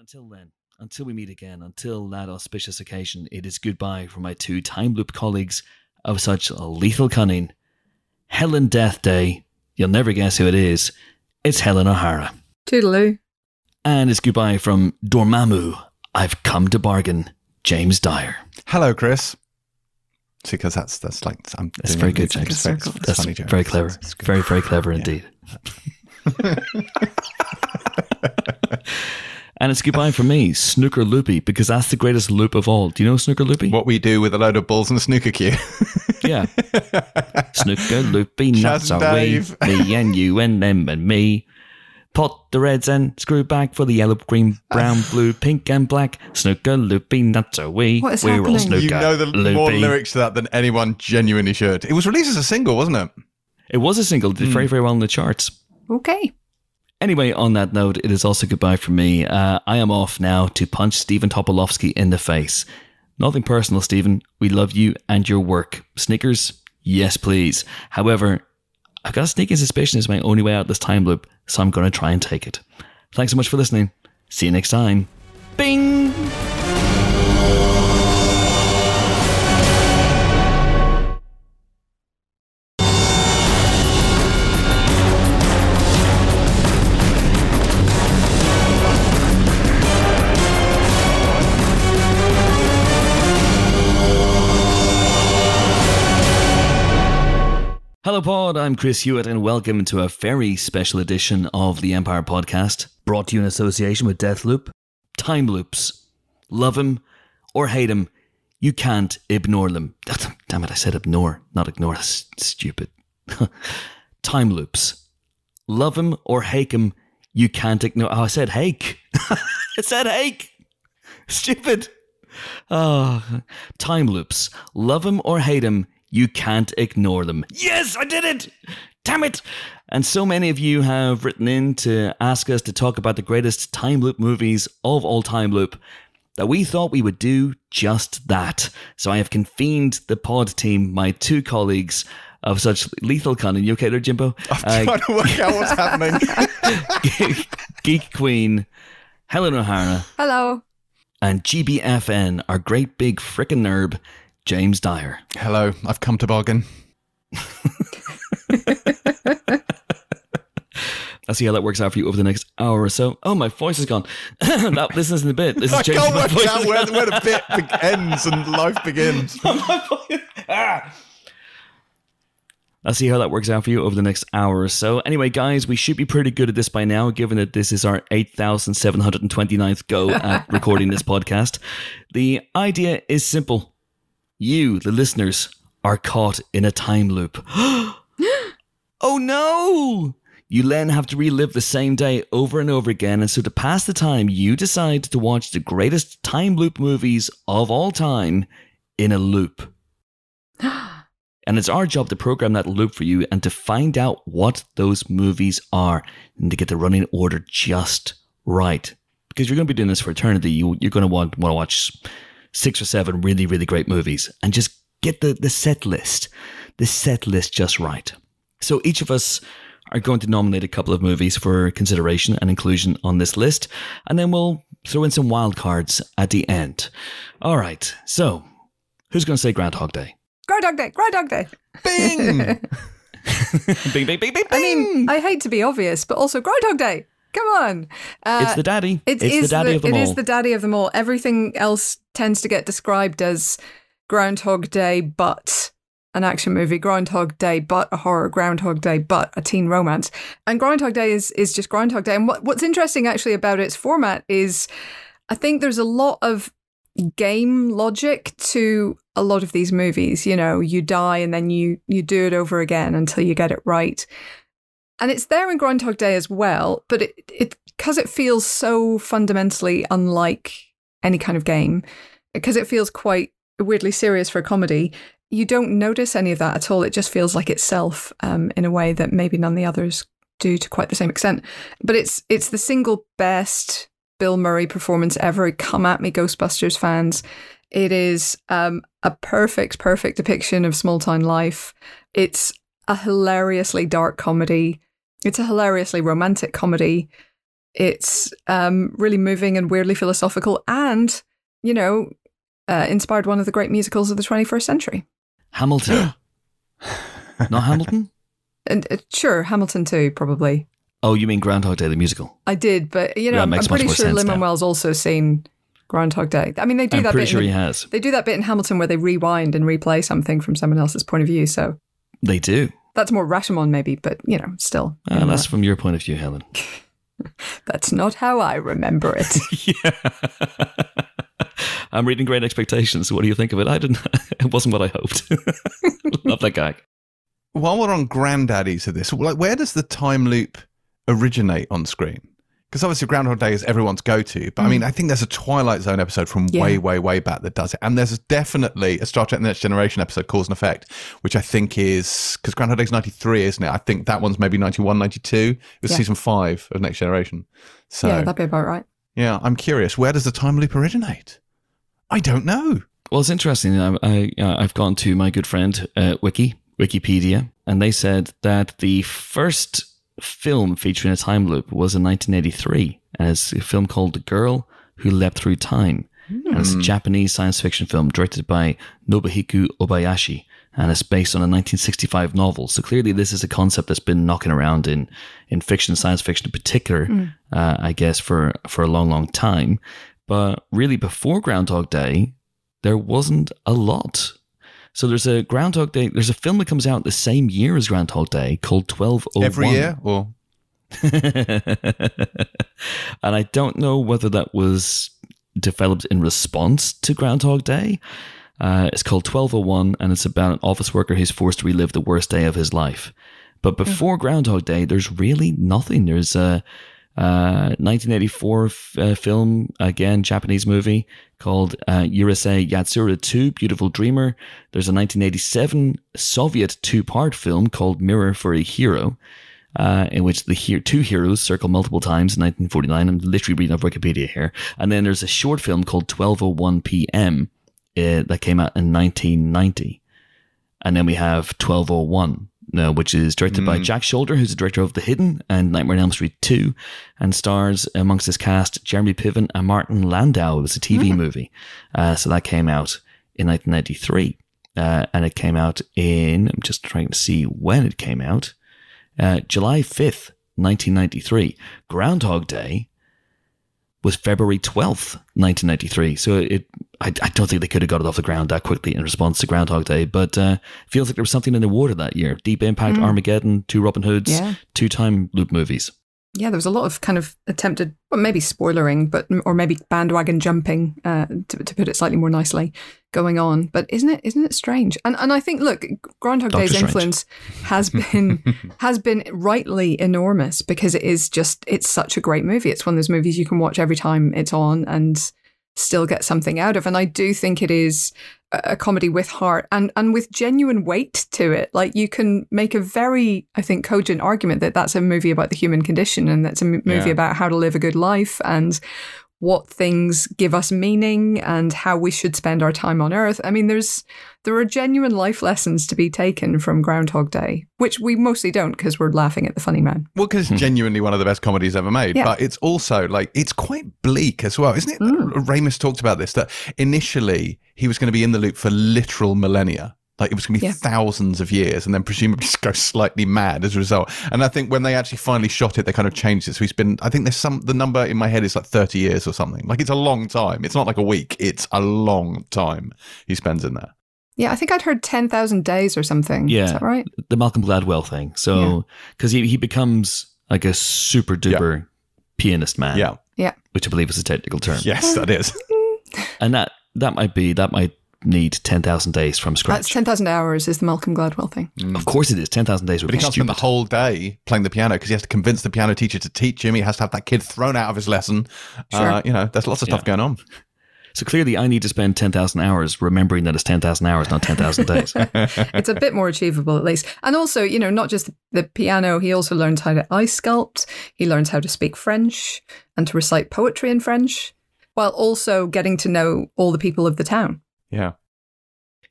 until then, until we meet again, until that auspicious occasion, it is goodbye from my two time loop colleagues of such lethal cunning. Helen Death Day, you'll never guess who it is. It's Helen O'Hara. Toodaloo. And it's goodbye from Dormammu. I've come to bargain. James Dyer. Hello, Chris. See, because that's that's like I'm That's doing very good, it's like a James. That's funny very clever. It's. Very, very clever Yeah. indeed. and it's goodbye for me, Snooker Loopy, because that's the greatest loop of all. Do you know Snooker Loopy? What we do with a load of balls and a snooker cue. Yeah. Snooker Loopy, nuts Chaz and are we, me and you and them and me. Pot the reds and screw back for the yellow, green, brown, blue, pink and black. Snooker Loopy, nuts are we. What is We're all happening? snooker you know the loopy. more lyrics to that than anyone genuinely should. It was released as a single, wasn't it? It was a single, did Hmm. very, very well in the charts. Okay. Anyway, on that note, it is also goodbye from me. Uh, I am off now to punch Stephen Tobolowsky in the face. Nothing personal, Stephen. We love you and your work. Snickers? Yes, please. However, I've got a sneaking suspicion it's my only way out this time loop, so I'm going to try and take it. Thanks so much for listening. See you next time. Bing! I'm Chris Hewitt, and welcome to a very special edition of the Empire Podcast, brought to you in association with Deathloop. Time loops. Love them or hate them, you can't ignore them. Damn it, I said ignore, not ignore. That's stupid. Time loops. Love them or hate them, you can't ignore. Oh, I said hake. I said hake. Stupid. Oh, time loops. Love them or hate them, you can't ignore them. Yes, I did it! Damn it! And so many of you have written in to ask us to talk about the greatest time loop movies of all time loop that we thought we would do just that. So I have convened the pod team, my two colleagues of such lethal cunning. You okay there, Jimbo? I'm trying to work out what's happening. Geek Queen, Helen O'Hara, Hello. and GBFN, our great big frickin' nerd, James Dyer. Hello, I've come to bargain. I'll see how that works out for you over the next hour or so. Oh, my voice is gone. no, this isn't a bit. This is I James. can't My work out where, where the bit be- ends and life begins. Ah. I'll see how that works out for you over the next hour or so. Anyway, guys, we should be pretty good at this by now, given that this is our 8,729th go at recording this podcast. The idea is simple. You, the listeners, are caught in a time loop. oh no! You then have to relive the same day over and over again, and so to pass the time, you decide to watch the greatest time loop movies of all time in a loop. And it's our job to program that loop for you and to find out what those movies are and to get the running order just right. Because you're going to be doing this for eternity. You, you're going to want, want to watch six or seven really, really great movies and just get the, the set list, the set list just right. So each of us are going to nominate a couple of movies for consideration and inclusion on this list. And then we'll throw in some wild cards at the end. All right. So who's going to say Groundhog Day? Groundhog Day. Groundhog Day. Bing! bing, bing, bing, bing, I mean, I hate to be obvious, but also Groundhog Day. Come on. Uh, it's the daddy. it it's the daddy of them it all. is the daddy of them all. Everything else tends to get described as Groundhog Day, but an action movie. Groundhog Day, but a horror. Groundhog Day, but a teen romance. And Groundhog Day is is just Groundhog Day. And what, what's interesting actually about its format is, I think there's a lot of game logic to a lot of these movies. You know, you die and then you you do it over again until you get it right. And it's there in Groundhog Day as well, but it it because it feels so fundamentally unlike any kind of game, because it feels quite weirdly serious for a comedy. You don't notice any of that at all. It just feels like itself um, in a way that maybe none of the others do to quite the same extent. But it's it's the single best Bill Murray performance ever. Come at me, Ghostbusters fans. It is um, a perfect, perfect depiction of small town life. It's a hilariously dark comedy. It's a hilariously romantic comedy. It's um, really moving and weirdly philosophical, and you know, uh, inspired one of the great musicals of the 21st century. Hamilton. Not Hamilton? And uh, sure, Hamilton too, probably. Oh, you mean Groundhog Day, the musical? I did, but you know, That I'm pretty sure Lin Manuel's also seen Groundhog Day. I mean, they do I'm that pretty bit. sure in he has. They do that bit in Hamilton where they rewind and replay something from someone else's point of view. So They do. That's more Rashomon, maybe, but you know, still. Ah, that's from your point of view, Helen. That's not how I remember it. yeah. I'm reading Great Expectations. What do you think of it? I didn't. It wasn't what I hoped. Love that guy. While we're on granddaddies of this, like where does the time loop originate on screen? Because obviously Groundhog Day is everyone's go-to, but I mean, I think there's a Twilight Zone episode from Yeah. way, way, way back that does it, and there's definitely a Star Trek: The Next Generation episode, Cause and Effect, which I think is because Groundhog Day's '93, isn't it? I think that one's maybe '91, '92. It was Yeah. season five of Next Generation. So yeah, yeah, that'd be about right. Yeah, I'm curious, where does the time loop originate? I don't know. Well, it's interesting. I, I, uh, I've gone to my good friend uh, Wiki, Wikipedia, and they said that the first film featuring a time loop was in 1983, and it's a film called The Girl Who Leapt Through Time. And it's a Japanese science fiction film directed by Nobuhiko Obayashi, and it's based on a 1965 novel. So clearly, this is a concept that's been knocking around in in fiction, science fiction in particular, uh, I guess, for for a long, long time. But really, before Groundhog Day, there wasn't a lot. So there's a Groundhog Day. There's a film that comes out the same year as Groundhog Day called 1201. Every year, or and I don't know whether that was developed in response to Groundhog Day. Uh, it's called 1201, and it's about an office worker who's forced to relive the worst day of his life. But before Groundhog Day, there's really nothing. There's a, uh 1984 f- uh, film, again, Japanese movie called uh, Yatsura 2, Beautiful Dreamer. There's a 1987 Soviet two part film called Mirror for a Hero uh, in which the he- two heroes circle multiple times in 1949. I'm literally reading off Wikipedia here. And then there's a short film called 1201 PM uh, that came out in 1990. And then we have 1201, uh, which is directed by Jack Sholder, who's the director of The Hidden and Nightmare on Elm Street 2, and stars amongst his cast Jeremy Piven and Martin Landau. It was a TV movie. Uh, so that came out in 1993. Uh, and it came out in, I'm just trying to see when it came out. Uh, July 5th, 1993. Groundhog Day was February 12th, 1993. So it, I, I don't think they could have got it off the ground that quickly in response to Groundhog Day, but uh, feels like there was something in the water that year. Deep Impact, Armageddon, two Robin Hoods, Yeah. two time loop movies. Yeah, there was a lot of kind of attempted, well, maybe spoilering, but or maybe bandwagon jumping, uh, to, to put it slightly more nicely, going on. But isn't it isn't it strange? And and I think look, Groundhog Day's Strange. influence has been has been rightly enormous because it is just it's such a great movie. It's one of those movies you can watch every time it's on and still get something out of. And I do think it is a comedy with heart and and with genuine weight to it. Like you can make a very, I think, cogent argument that that's a movie about the human condition and that's a m- movie Yeah. about how to live a good life and what things give us meaning and how we should spend our time on earth. I mean, there's there are genuine life lessons to be taken from Groundhog Day, which we mostly don't because we're laughing at the funny man. Well, because it's hmm. genuinely one of the best comedies ever made, Yeah. but it's also like it's quite bleak as well, isn't it? Mm. Ramis talked about this that initially he was going to be in the loop for literal millennia. Like it was going to be Yeah. thousands of years, and then presumably just go slightly mad as a result. And I think when they actually finally shot it, they kind of changed it. So he's been. I think there's some. The number in my head is like 30 years or something. Like it's a long time. It's not like a week. It's a long time he spends in there. Yeah, I think I'd heard 10,000 days or something. Yeah. Is that right? The Malcolm Gladwell thing. So, because he, he becomes like a super duper pianist man, Yeah. Yeah. which I believe is a technical term. Yes, that is. Mm-hmm. And that, that might be, that might need 10,000 days from scratch. That's 10,000 hours is the Malcolm Gladwell thing. Of course it is. 10,000 days would But he can't spend the whole day playing the piano because he has to convince the piano teacher to teach him. He has to have that kid thrown out of his lesson. Sure. Uh, you know, there's lots of stuff Yeah. going on. So clearly I need to spend 10,000 hours remembering that it's 10,000 hours, not 10,000 days. it's a bit more achievable at least. And also, you know, not just the piano, he also learns how to ice sculpt, he learns how to speak French and to recite poetry in French, while also getting to know all the people of the town. Yeah.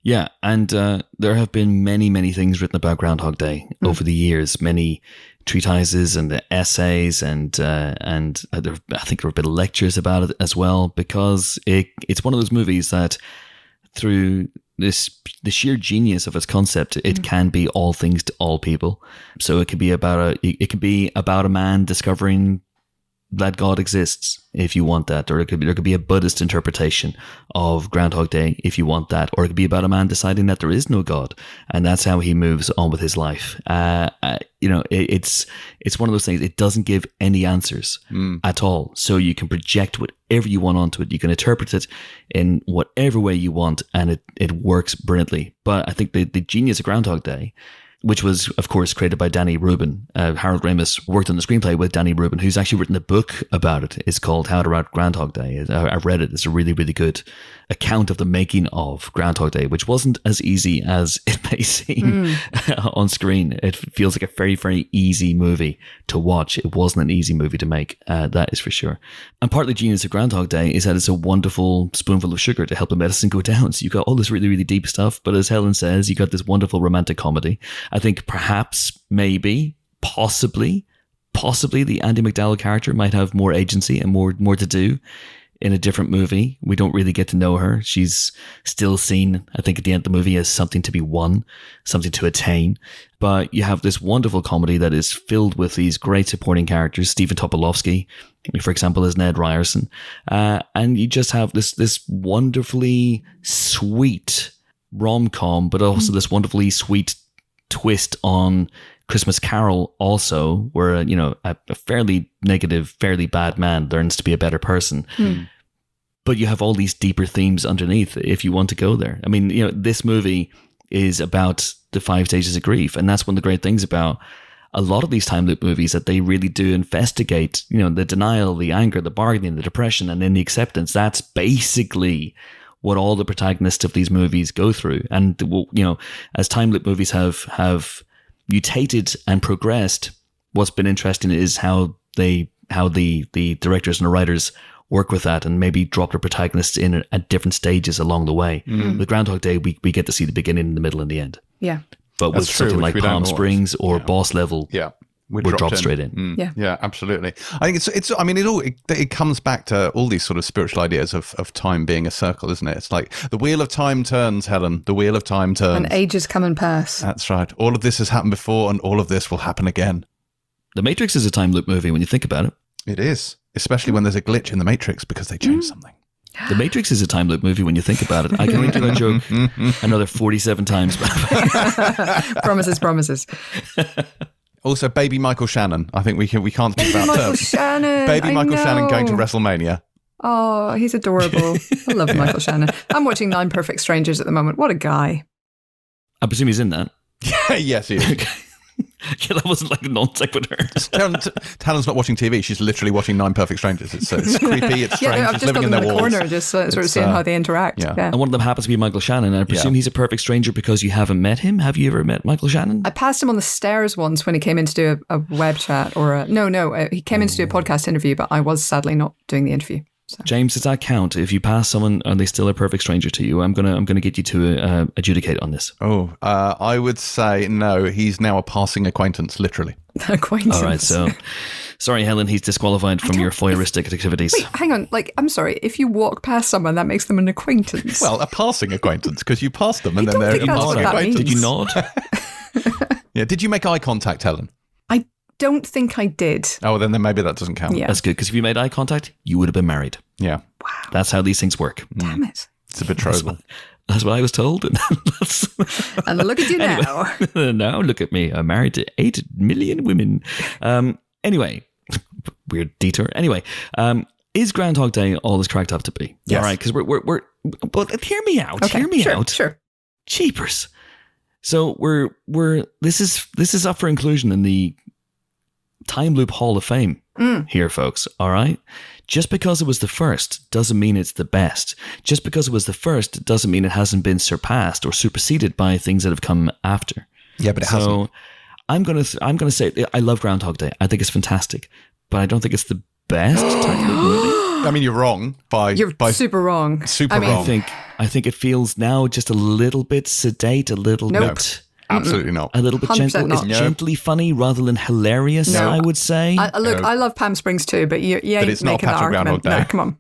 Yeah, and uh, there have been many, many things written about Groundhog Day over the years, many treatises and the essays and uh, and uh, there, I think there bit of lectures about it as well because it it's one of those movies that through this the sheer genius of its concept it can be all things to all people. So it could be about a it could be about a man discovering that God exists if you want that, or it could be there could be a Buddhist interpretation of Groundhog Day if you want that, or it could be about a man deciding that there is no God and that's how he moves on with his life. Uh, uh, you know, it, it's it's one of those things. It doesn't give any answers at all, so you can project whatever you want onto it. You can interpret it in whatever way you want, and it it works brilliantly. But I think the the genius of Groundhog Day which was, of course, created by Danny Rubin. Uh, Harold Ramis worked on the screenplay with Danny Rubin, who's actually written a book about it. It's called How to Write Groundhog Day. I, I read it. It's a really, really good account of the making of Groundhog Day, which wasn't as easy as it may seem on screen. It feels like a very, very easy movie to watch. It wasn't an easy movie to make, uh, that is for sure. And part of the genius of Groundhog Day is that it's a wonderful spoonful of sugar to help the medicine go down. So you got all this really, really deep stuff, but as Helen says, you got this wonderful romantic comedy. I think perhaps, maybe, possibly, possibly the Andie MacDowell character might have more agency and more more to do in a different movie. We don't really get to know her. She's still seen, I think, at the end of the movie as something to be won, something to attain. But you have this wonderful comedy that is filled with these great supporting characters. Stephen Tobolowsky, for example, is Ned Ryerson, uh, and you just have this this wonderfully sweet rom com, but also this wonderfully sweet twist on Christmas Carol also, where you know a, a fairly negative, fairly bad man learns to be a better person. Hmm. But you have all these deeper themes underneath if you want to go there. I mean, you know, this movie is about the five stages of grief, and that's one of the great things about a lot of these time loop movies that they really do investigate. You know, the denial, the anger, the bargaining, the depression, and then the acceptance. That's basically what all the protagonists of these movies go through. And you know, as time loop movies have have mutated and progressed, what's been interesting is how they how the the directors and the writers work with that and maybe drop their protagonists in at different stages along the way. Mm-hmm. With Groundhog Day, we, we get to see the beginning, the middle, and the end. Yeah. But That's with true, something like Palm. Springs or Yeah. Boss Level, Yeah. We're dropped straight in. Mm. Yeah. Yeah, absolutely. I think it's it's. I mean, it all it, it comes back to all these sort of spiritual ideas of of time being a circle, isn't it? It's like the wheel of time turns, Helen. The wheel of time turns. And ages come and pass. That's right. All of this has happened before, and all of this will happen again. The Matrix is a time loop movie when you think about it. It is, especially when there's a glitch in the Matrix because they change Mm. something. The Matrix is a time loop movie when you think about it. I can only do that joke another 47 times. promises, promises. Also, baby Michael Shannon. I think we can we can't speak about Michael Shannon. baby I Michael Shannon going to. WrestleMania. Oh, he's adorable. I love Michael Shannon. I'm watching Nine Perfect Strangers at the moment. What a guy. I presume he's in that. yes, he is. yeah, that wasn't like a non sequitur. Helen- Helen's not watching TV. She's literally watching Nine Perfect Strangers. It's, uh, it's creepy. It's strange. Yeah, I've it's just got living them in in the walls. corner, just uh, sort of seeing uh, how they interact. yeah. Yeah. And one of them happens to be Michael Shannon. And I presume Yeah. he's a perfect stranger because you haven't met him. Have you ever met Michael Shannon? I passed him on the stairs once when he came in to do a, a web chat or a no, no, uh, he came in to do a podcast interview, but I was sadly not doing the interview. So. James, does that count? If you pass someone, are they still a perfect stranger to you? I'm gonna, I'm gonna get you to uh, adjudicate on this. Oh, uh, I would say no. He's now a passing acquaintance, literally. Acquaintance. All right, so sorry, Helen, he's disqualified from your voyeuristic activities. Wait, hang on. Like, I'm sorry. If you walk past someone, that makes them an acquaintance. Well, a passing acquaintance because you passed them and then don't they're think a that's what passing that acquaintance. Did you means. nod? Yeah. Did you make eye contact, Helen? I don't think I did. Oh, then, then maybe that doesn't count. Yeah. That's good because if you made eye contact, you would have been married. Yeah. Wow. That's how these things work. Damn it. It's a betrothal. That's what I was told. And that's, And look at you now. now look at me. I'm married to eight million women. Um, anyway, weird detour. Anyway, um, is Groundhog Day all it's cracked up to be? Yes. All right, because we're, we're, we're, but hear me out. Okay, hear me sure, out. Sure. Cheapers. So we're, we're, this is, this is up for inclusion in the Time Loop Hall of Fame Mm. here, folks. All right. Just because it was the first doesn't mean it's the best. Just because it was the first doesn't mean it hasn't been surpassed or superseded by things that have come after. Yeah, but it hasn't. I'm gonna th- I'm gonna say I love Groundhog Day. I think it's fantastic, but I don't think it's the best time loop movie. I mean, you're wrong by You're by super wrong. super I mean, I think I think it feels now just a little bit sedate, a little Nope. bit Absolutely not. A little bit 100% gentle. It's not. No. gently funny rather than hilarious, No. I would say. I, I- look, No. I love Palm Springs too, but you, you ain't it's not making that argument. Groundhog No, come on.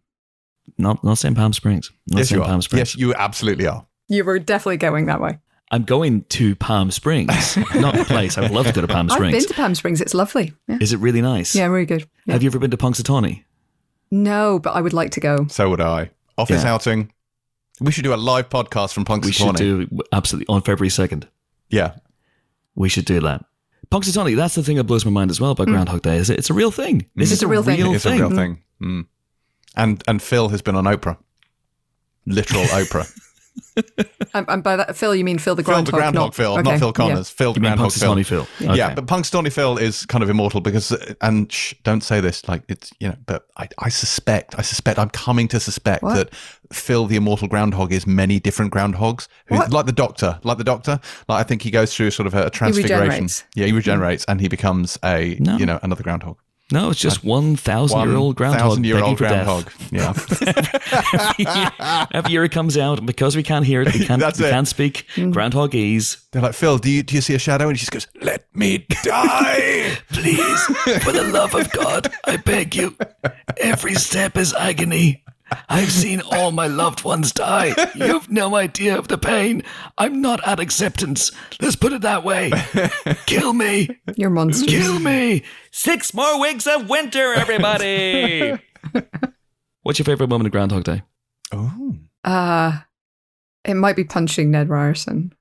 not, not saying Palm Springs. Not yes, saying you are. Palm Springs. Yes, you absolutely are. You were definitely going that way. I'm going to Palm Springs, not the place. I would love to go to Palm Springs. I've Springs. been to Palm Springs. It's lovely. Yeah, Is it really nice? yeah really good. Yeah. Have you ever been to Punxsutawney? No, but I would like to go. So would I. Office Yeah. outing. We should do a live podcast from Punxsutawney. We should do absolutely on February 2nd. Yeah. We should do that. Punxsutawney, that's the thing that blows my mind as well about Groundhog Day. Is it, it's a real thing. This Mm. It's is a real thing. It's a real thing. Mm. And and Phil has been on Oprah. Literal Oprah. And, and by that, Phil, you mean Phil the Phil Groundhog? the Groundhog not, Phil, okay, not Phil yeah. Connors. Phil the You mean Groundhog Phil. Punxsutawney Phil? Yeah. Okay. Yeah, but Punxsutawney Phil is kind of immortal because, and shh, don't say this, like it's you know, but I, I suspect, I suspect, I'm coming to suspect What? that Phil the immortal groundhog is many different groundhogs, who, like the Doctor, like the Doctor. Like I think he goes through sort of a, a transfiguration. regenerates. Yeah, he regenerates, and he becomes a No. you know another groundhog. No, it's just one thousand year old groundhog. thousand year old begging for groundhog. Yeah, every, year, every year it comes out, and because we can't hear it, we can't, That's we it. can't speak mm. groundhogese. they're like Phil. Do you do you see a shadow? And she just goes, "Let me die." Please, for the love of God, I beg you. Every step is agony. I've seen all my loved ones die. You've no idea of the pain. I'm not at acceptance. Let's put it that way. Kill me. You're monsters. Kill me. Six more weeks of winter, everybody. What's your favorite moment of Groundhog Day? oh, Uh, it might be punching Ned Ryerson.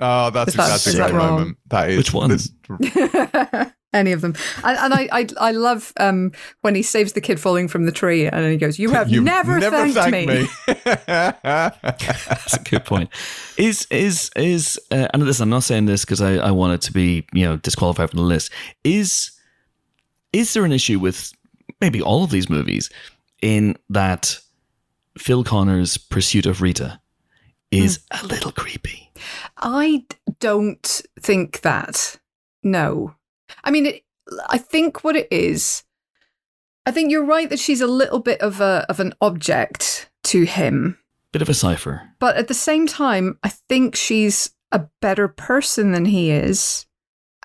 oh, that's Is that- that's a great that moment. That is Which one? this- Any of them, and, and I, I, I love um, when he saves the kid falling from the tree, and he goes, "You have You've never, thanked, me." That's a good point. Is is is uh, and listen, I'm not saying this because I, I want it to be you know disqualified from the list. Is is there an issue with maybe all of these movies in that Phil Connor's pursuit of Rita is a little creepy? I don't think that. No. I mean, it, I think what it is, I think you're right that she's a little bit of a of an object to him, Bit of a cipher. but at the same time, I think she's a better person than he is.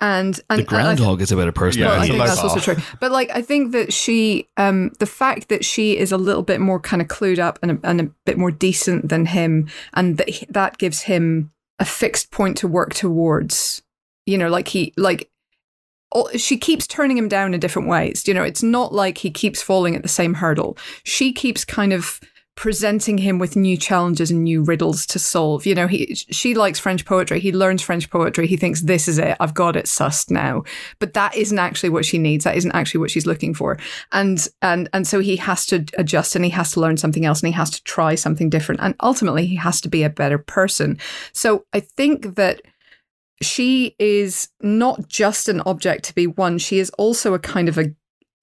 And and The and I th- groundhog is a better person. Yeah, well, I it's he a think that's also true. But like, I think that she, um, the fact that she is a little bit more kind of clued up and a, and a bit more decent than him, and that he, that gives him a fixed point to work towards. You know, like he like. She keeps turning him down in different ways. You know, it's not like he keeps falling at the same hurdle. She keeps kind of presenting him with new challenges and new riddles to solve. You know, he she likes French poetry. He learns French poetry. He thinks this is it. I've got it sussed now. But that isn't actually what she needs. That isn't actually what she's looking for. And and and so he has to adjust and he has to learn something else and he has to try something different. And ultimately he has to be a better person. So I think that she is not just an object to be won. She is also a kind of a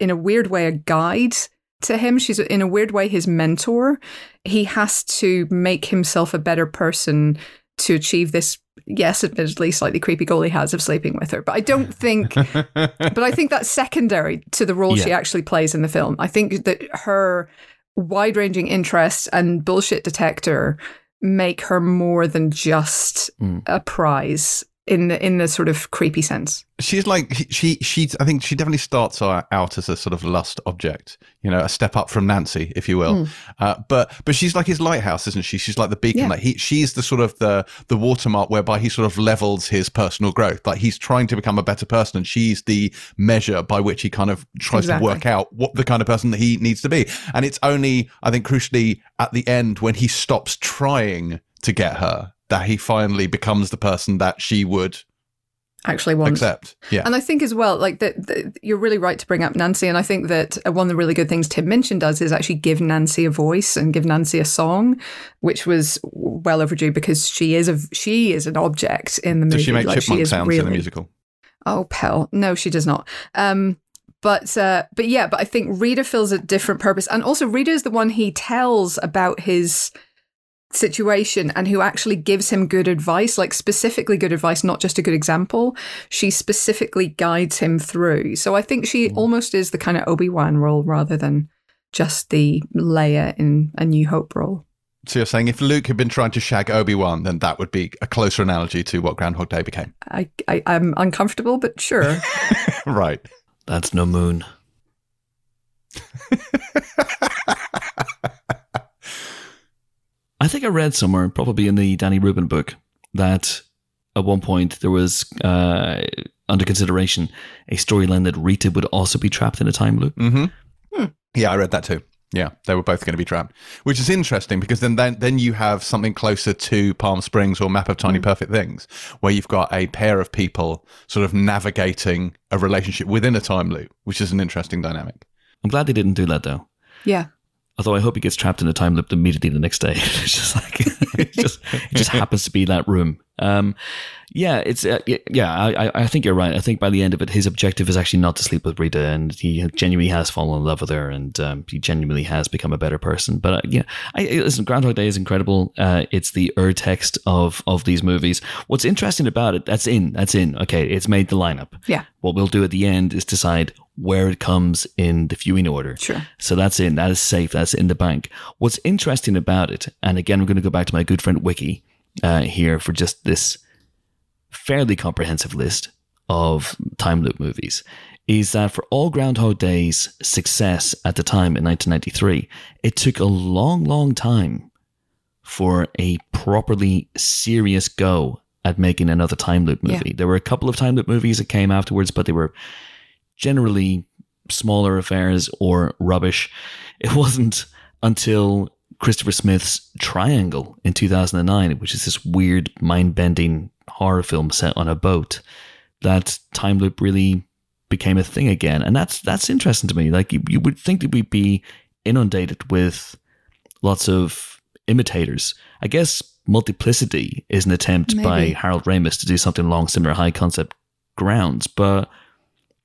in a weird way a guide to him. She's in a weird way his mentor. He has to make himself a better person to achieve this, yes, admittedly slightly creepy goal he has of sleeping with her. But I don't think, but I think that's secondary to the role she actually plays in the film. I think that her wide ranging interests and bullshit detector make her more than just Mm. a prize in the in the sort of creepy sense. she's like she she i think she definitely starts out as a sort of lust object you know a step up from nancy if you will uh, but but she's like his lighthouse isn't she she's like the beacon. Yeah. like he she's the sort of the the watermark whereby he sort of levels his personal growth like he's trying to become a better person and she's the measure by which he kind of tries Exactly. to work out what the kind of person that he needs to be and it's only i think crucially at the end when he stops trying to get her that he finally becomes the person that she would Actually, wants. accept yeah And I think as well, like that, you're really right to bring up Nancy. And I think that uh, one of the really good things Tim Minchin does is actually give Nancy a voice and give Nancy a song, which was well overdue because she is a she is an object in the movie. does she make Like, chipmunk is sounds really, in the musical Oh, pal. No, she does not. Um, but uh, but yeah, but I think Rita fills a different purpose, and also Rita is the one he tells about his situation and who actually gives him good advice, like specifically good advice, not just a good example. She specifically guides him through. So I think she mm. almost is the kind of Obi Wan role rather than just the Leia in A New Hope role. So you're saying if Luke had been trying to shag Obi Wan, then that would be a closer analogy to what Groundhog Day became. I, I I'm uncomfortable, but sure. right. That's no moon. I think I read somewhere, probably in the Danny Rubin book, that at one point there was uh, under consideration a storyline that Rita would also be trapped in a time loop. Mm-hmm. Yeah, I read that too. Yeah, they were both going to be trapped, which is interesting because then then, then you have something closer to Palm Springs or Map of Tiny Perfect Things, where you've got a pair of people sort of navigating a relationship within a time loop, which is an interesting dynamic. I'm glad they didn't do that though. Yeah. Although I hope he gets trapped in a time loop immediately the next day. it's just like it just it just happens to be that room. Um, yeah, it's uh, yeah. I, I- think you're right. I think by the end of it, his objective is actually not to sleep with Rita, and he genuinely has fallen in love with her, and um, he genuinely has become a better person. But uh, yeah, I- listen. Groundhog Day is incredible. Uh, it's the ur text of of these movies. What's interesting about it? That's in. That's in. Okay, it's made the lineup. Yeah. What we'll do at the end is decide where it comes in the viewing order. Sure. So that's in. That is safe. That's in the bank. What's interesting about it, and again, I'm going to go back to my good friend Wiki uh, here for just this fairly comprehensive list of time loop movies, is that for all Groundhog Day's success at the time in 1993, it took a long, long time for a properly serious go at making another time loop Yeah. movie. There were a couple of time loop movies that came afterwards, but they were generally smaller affairs or rubbish. It wasn't until Christopher Smith's Triangle in 2009, which is this weird, mind bending horror film set on a boat, that time loop really became a thing again. And that's that's interesting to me. Like you, you would think that we'd be inundated with lots of imitators. I guess Multiplicity is an attempt by Harold Ramis to do something along similar high concept grounds, but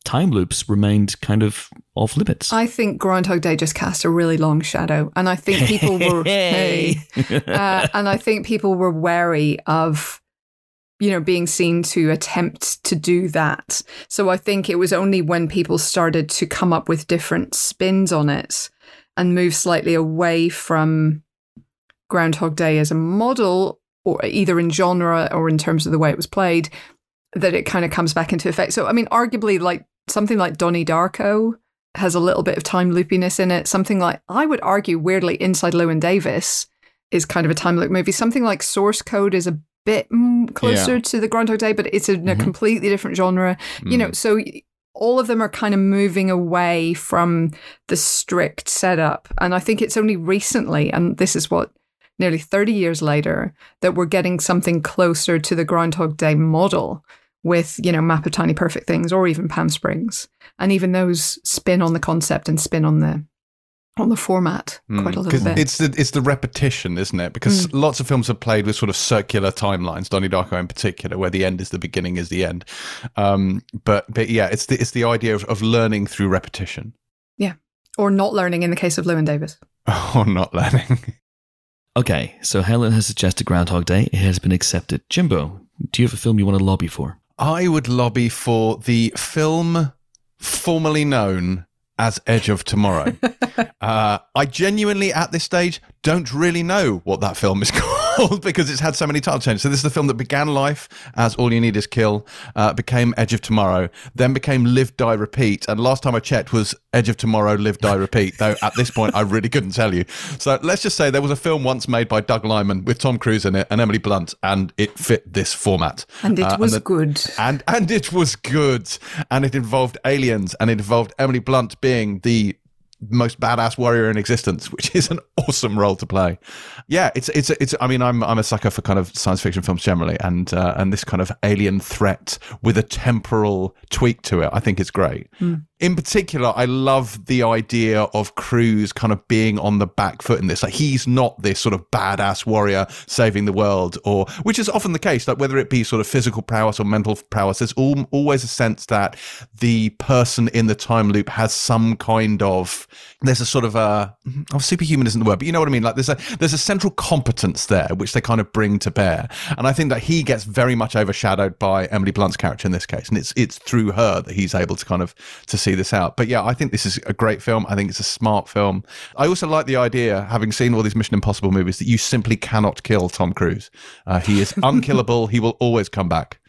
time loops remained kind of off limits. I think Groundhog Day just cast a really long shadow, and I think people were hey, uh, and I think people were wary of you know being seen to attempt to do that. So I think it was only when people started to come up with different spins on it and move slightly away from Groundhog Day as a model, or either in genre or in terms of the way it was played, that it kind of comes back into effect. So I mean, arguably, like something like Donnie Darko has a little bit of time loopiness in it. Something like I would argue, weirdly, Inside Llewyn Davis is kind of a time loop movie. Something like Source Code is a bit mm, closer to the Groundhog Day, but it's in a Mhm. completely different genre. You know, so all of them are kind of moving away from the strict setup. And I think it's only recently, and this is what nearly 30 years later, that we're getting something closer to the Groundhog Day model with, you know, Map of Tiny Perfect Things or even Palm Springs. And even those spin on the concept and spin on the on the format quite a little 'Cause bit. It's the it's the repetition, isn't it? Because Mm. lots of films have played with sort of circular timelines. Donnie Darko in particular, where the end is the beginning is the end. Um, but but yeah, it's the it's the idea of, of learning through repetition Yeah. or not learning in the case of Llewyn Davis. or not learning. okay, so Helen has suggested Groundhog Day. It has been accepted. Jimbo, do you have a film you want to lobby for? I would lobby for the film formerly known as Edge of Tomorrow. uh, I genuinely, at this stage, don't really know what that film is called because it's had so many title changes. So this is the film that began life as All You Need Is Kill, uh, became Edge of Tomorrow, then became Live, Die, Repeat, and last time I checked was Edge of Tomorrow, Live, Die, Repeat. Though at this point, I really couldn't tell you. So let's just say there was a film once made by Doug Liman with Tom Cruise in it and Emily Blunt, and it fit this format. And it Uh, was the- good. and and it was good and it involved aliens and it involved emily blunt being the most badass warrior in existence which is an awesome role to play. Yeah it's it's it's i mean i'm i'm a sucker for kind of science fiction films generally and uh, and this kind of alien threat with a temporal tweak to it i think it's great in particular, I love the idea of Cruise kind of being on the back foot in this. Like he's not this sort of badass warrior saving the world, or which is often the case. Like whether it be sort of physical prowess or mental prowess, there's al- always a sense that the person in the time loop has some kind of there's a sort of a mm-hmm, oh, superhuman isn't the word, but you know what I mean. Like there's a there's a central competence there which they kind of bring to bear, and I think that he gets very much overshadowed by Emily Blunt's character in this case, and it's it's through her that he's able to kind of to see see this out. But yeah, I think this is a great film. I think it's a smart film. I also like the idea, having seen all these Mission Impossible movies, that you simply cannot kill Tom Cruise. Uh, he is unkillable. he will always come back.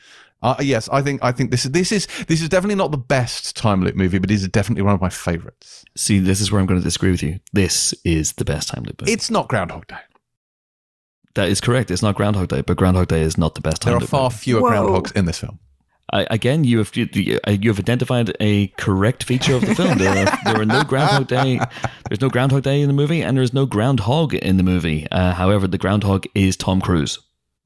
Uh, yes, I think I think this is this is this is definitely not the best time loop movie, but it is definitely one of my favorites. See, this is where I'm going to disagree with you. This is the best time loop. movie. It's not Groundhog Day. that is correct. It's not Groundhog Day, but Groundhog Day is not the best time There are loop. far movie. fewer Whoa. groundhogs in this film. Again, you have you, you have identified a correct feature of the film. There are, there are no Groundhog Day. There's no Groundhog Day in the movie, and there's no Groundhog in the movie. Uh, however, the Groundhog is Tom Cruise.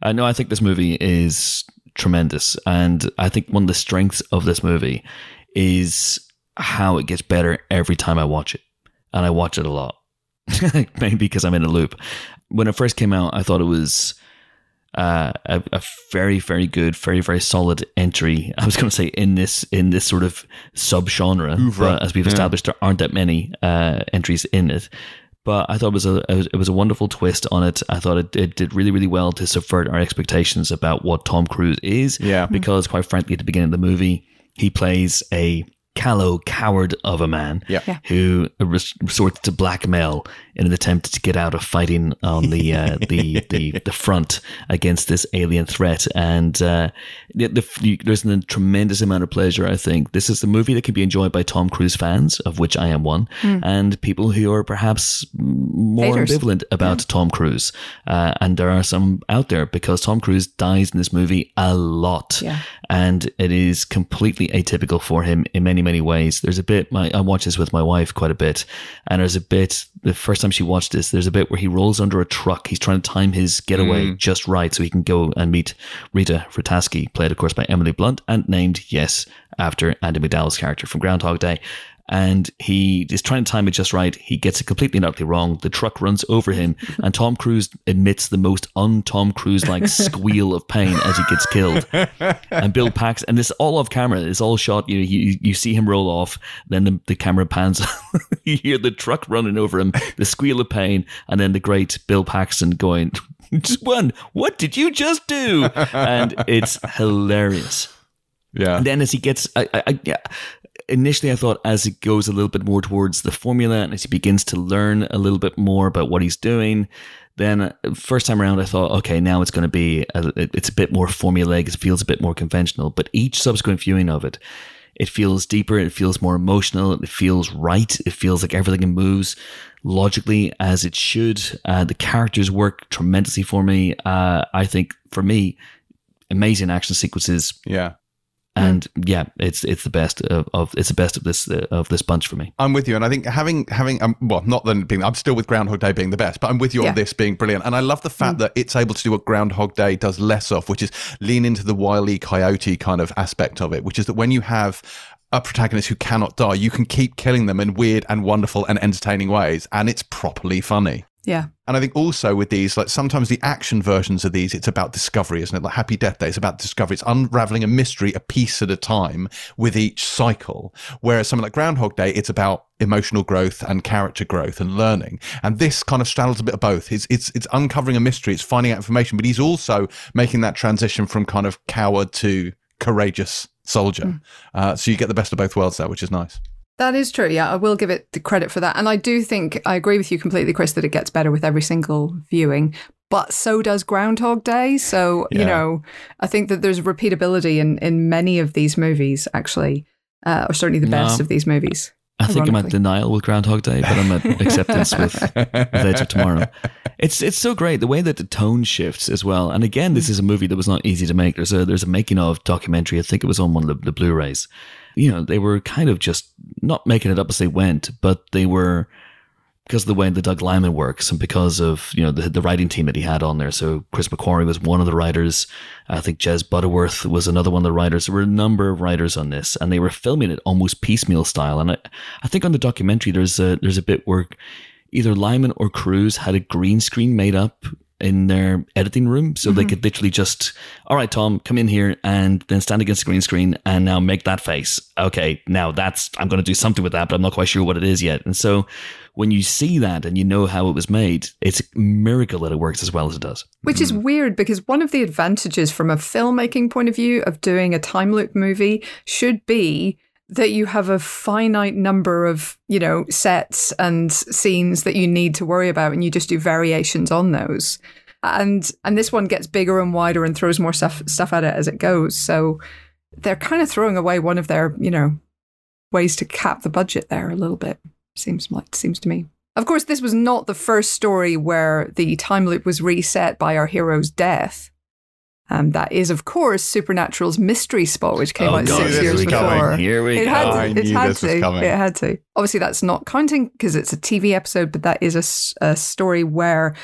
Uh, no, I think this movie is tremendous, and I think one of the strengths of this movie is how it gets better every time I watch it, and I watch it a lot. Maybe because I'm in a loop. When it first came out, I thought it was uh, a, a very very good very very solid entry i was going to say in this in this sort of subgenre Oeuvre. but as we've Yeah. established there aren't that many uh, entries in it but I thought it was a it was, it was a wonderful twist on it. I thought it, it did really really well to subvert our expectations about what Tom Cruise is. Yeah. because quite frankly, at the beginning of the movie, he plays a callow coward of a man Yeah. Yeah. who resorts to blackmail in an attempt to get out of fighting on the uh, the, the the front against this alien threat. And uh, the, the, there's a tremendous amount of pleasure. I think this is a movie that can be enjoyed by Tom Cruise fans, of which I am one, and people who are perhaps more Haters. ambivalent about Tom Cruise. Uh, and there are some out there because Tom Cruise dies in this movie a lot Yeah. And it is completely atypical for him in many many ways. There's a bit my, i watch this with my wife quite a bit and there's a bit the first time she watched this there's a bit where he rolls under a truck. He's trying to time his getaway mm. just right so he can go and meet rita Vrataski, played of course by emily blunt and named yes after andie macdowell's character from groundhog day and he is trying to time it just right. He gets it completely and utterly wrong. The truck runs over him, and Tom Cruise emits the most un-Tom Cruise-like squeal of pain as he gets killed. And Bill Pax, and this all off camera. It's all shot. You you, you see him roll off, then the, the camera pans. you hear the truck running over him, the squeal of pain, and then the great Bill Paxton going, "Just one, what did you just do?" And it's hilarious. Yeah. And then as he gets, I, I, I, yeah, initially I thought as it goes a little bit more towards the formula and as he begins to learn a little bit more about what he's doing, then uh, first time around I thought, okay, now it's going to be a, it's a bit more formulaic, it feels a bit more conventional. But each subsequent viewing of it, it feels deeper, it feels more emotional, it feels right, it feels like everything moves logically as it should. Uh, the characters work tremendously for me. Uh, I think for me, amazing action sequences Yeah. And yeah, it's it's the best of, of it's the best of this uh, of this bunch for me. I'm with you, and I think having having um, well, not then being I'm still with Groundhog Day being the best, but I'm with you Yeah. on this being brilliant, and I love the fact that it's able to do what Groundhog Day does less of, which is lean into the wily coyote kind of aspect of it, which is that when you have a protagonist who cannot die, you can keep killing them in weird and wonderful and entertaining ways, and it's properly funny. Yeah. And I think also with these, like sometimes the action versions of these, it's about discovery, isn't it? Like Happy Death Day, it's about discovery. It's unraveling a mystery a piece at a time with each cycle. Whereas something like Groundhog Day, it's about emotional growth and character growth and learning. And this kind of straddles a bit of both. It's it's it's uncovering a mystery, it's finding out information, but he's also making that transition from kind of coward to courageous soldier. Uh, so you get the best of both worlds there, which is nice. That is true. Yeah, I will give it the credit for that. And I do think I agree with you completely, Chris, that it gets better with every single viewing. But so does Groundhog Day. So, Yeah. you know, I think that there's repeatability in, in many of these movies, actually, uh, or certainly the best of these movies. I think I'm at denial with Groundhog Day, but I'm at acceptance with, with Edge of Tomorrow. It's it's so great the way that the tone shifts as well. And again, this is a movie that was not easy to make. There's a there's a making of documentary. I think it was on one of the, the Blu-rays. You know, they were kind of just not making it up as they went, but they were because of the way that Doug Liman works and because of you know the, the writing team that he had on there. So Chris McQuarrie was one of the writers. I think Jez Butterworth was another one of the writers. There were a number of writers on this, and they were filming it almost piecemeal style. And I, I think on the documentary there's a there's a bit where either Liman or Cruise had a green screen made up in their editing room. So they mm-hmm. could literally just all right tom come in here and then stand against the green screen and now make that face. Okay now that's i'm going to do something with that but i'm not quite sure what it is yet. And so when you see that and you know how it was made it's a miracle that it works as well as it does. Which is mm. weird because one of the advantages from a filmmaking point of view of doing a time loop movie should be that you have a finite number of, you know, sets and scenes that you need to worry about and you just do variations on those. And and this one gets bigger and wider and throws more stuff stuff at it as it goes. So they're kind of throwing away one of their, you know, ways to cap the budget there a little bit. Seems like seems to me. Of course, this was not the first story where the time loop was reset by our hero's death. Um, that is, of course, Supernatural's Mystery Spot, which came Oh, out God, six years before. Here we It go. had I to. It knew had to. coming. It had to. Obviously, that's not counting because it's a TV episode, but that is a, a story where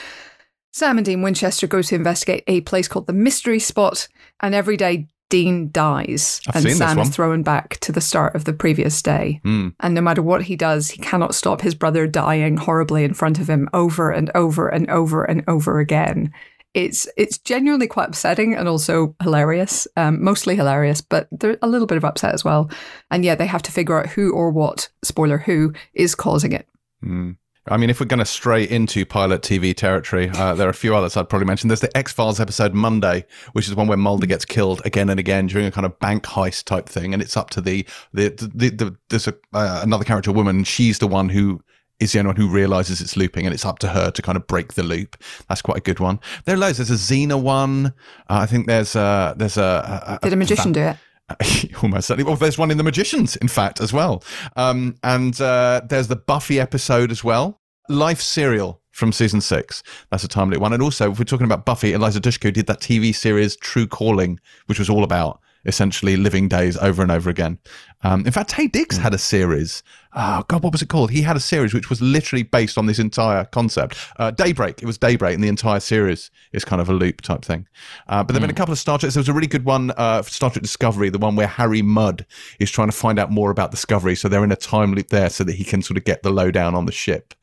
Sam and Dean Winchester go to investigate a place called the Mystery Spot, and every day Dean dies, I've and Sam is thrown back to the start of the previous day. Hmm. And no matter what he does, he cannot stop his brother dying horribly in front of him over and over and over and over again. It's it's genuinely quite upsetting and also hilarious, um, mostly hilarious, but there's a little bit of upset as well. And yeah, they have to figure out who or what spoiler who is causing it. Mm. I mean, if we're going to stray into pilot TV territory, uh, there are a few others I'd probably mention. There's the X Files episode Monday, which is one where Mulder gets killed again and again during a kind of bank heist type thing, and it's up to the the the, the there's a, uh, another character, woman, she's the one who is the only one who realizes it's looping, and it's up to her to kind of break the loop. That's quite a good one. There are loads. There's a Xena one. Uh, I think there's a there's a, a, Did a magician do it? Almost certainly. Well, there's one in The Magicians, in fact, as well. Um, and uh, there's the Buffy episode as well. Life Serial from season six. That's a timely one. And also, if we're talking about Buffy, Eliza Dushku did that TV series True Calling, which was all about essentially living days over and over again. Um, in fact, Taye Diggs had a series. Oh God, what was it called? He had a series which was literally based on this entire concept. Uh, Daybreak. It was Daybreak, and the entire series is kind of a loop type thing. Uh, but there've been a couple of Star Trek. There was a really good one uh, Star Trek Discovery, the one where Harry Mudd is trying to find out more about Discovery. So they're in a time loop there, so that he can sort of get the lowdown on the ship.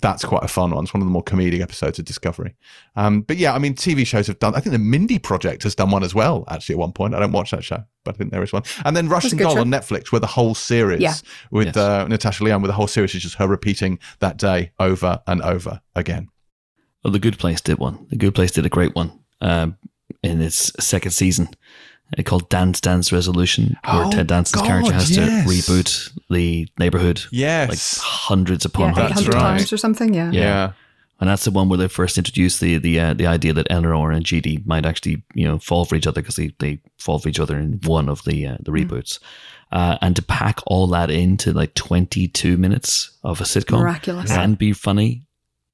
That's quite a fun one. It's one of the more comedic episodes of Discovery. Um, but yeah, I mean, TV shows have done. I think the Mindy Project has done one as well. Actually, at one point, I don't watch that show, but I think there is one. And then Russian Doll show. on Netflix, where the whole series Yeah. with Yes. uh, Natasha Lyonne, where the whole series is just her repeating that day over and over again. Well, The Good Place did one. The Good Place did a great one um, in its second season called Dance Dance Resolution, where Oh, Ted Danson's God, character has yes. to reboot the neighborhood Yes, like hundreds upon Yeah, that's eight hundred right. times or something. Yeah. Yeah. yeah. And that's the one where they first introduced the the uh, the idea that Eleanor and Chidi might actually you know fall for each other because they, they fall for each other in one of the uh, the reboots, uh, and to pack all that into like twenty two minutes of a sitcom Miraculous. and be funny,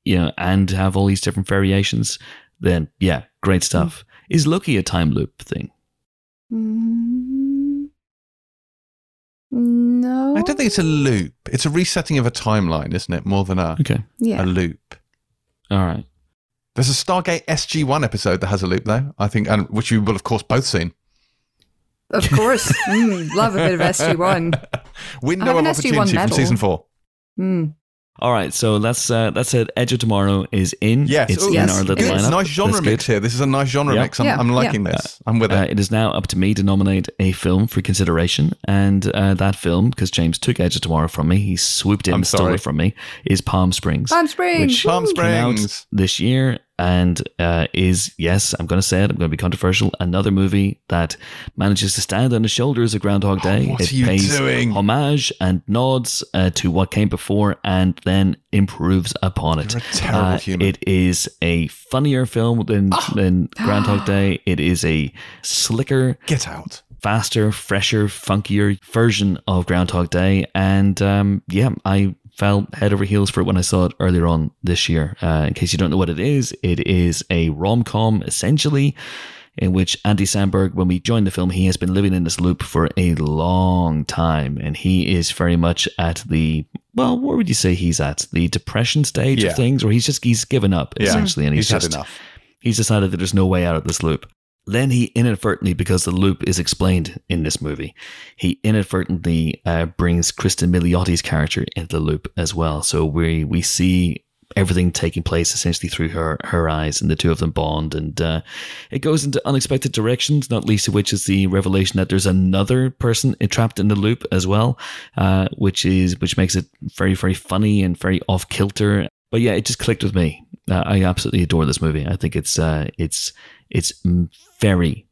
you know, and have all these different variations, then yeah, great stuff. Is Loki a time loop thing? Mm, no. I don't think it's a loop. It's a resetting of a timeline, isn't it? More than a, Okay, Yeah. a loop. all right. There's a Stargate SG One episode that has a loop, though. I think, and which you will, of course, both seen. Of course. Mm, love a bit of SG1. Window I have of an SG-1 Opportunity from medal. season four. Mm. All right, so that's uh, that's it. Edge of Tomorrow is in. Yes, it's Ooh, in Yes, our little it is. lineup. Nice genre mix here. This is a nice genre Yeah. mix. I'm, Yeah, I'm yeah. liking this. I'm with it. Uh, it is now up to me to nominate a film for consideration, and uh, that film, because James took Edge of Tomorrow from me, he swooped in I'm and stole it from me, is Palm Springs. Palm Springs. Which Palm came out Springs. this year and uh, is, yes, I'm going to say it, I'm going to be controversial, another movie that manages to stand on the shoulders of Groundhog Day. Oh, what it are you pays doing? homage and nods uh, to what came before and then improves upon it. You're a terrible Uh, human. It is a funnier film than, than Groundhog Day. It is a slicker, Get out. faster, fresher, funkier version of Groundhog Day. And um, yeah, I fell head over heels for it when I saw it earlier on this year. Uh, in case you don't know what it is, it is a rom com essentially. In which Andy Samberg, when we joined the film, he has been living in this loop for a long time, and he is very much at the well, where would you say he's at? The depression stage Yeah. of things, or he's just he's given up Yeah. essentially, and he's, He's had just enough. he's decided that there's no way out of this loop. Then he inadvertently, because the loop is explained in this movie, he inadvertently uh, brings Cristin Milioti's character into the loop as well. So we we see everything taking place essentially through her her eyes, and the two of them bond, and uh, it goes into unexpected directions. Not least of which is the revelation that there's another person trapped in the loop as well, uh, which is which makes it very very funny and very off kilter. But yeah, it just clicked with me. Uh, I absolutely adore this movie. I think it's uh, it's it's very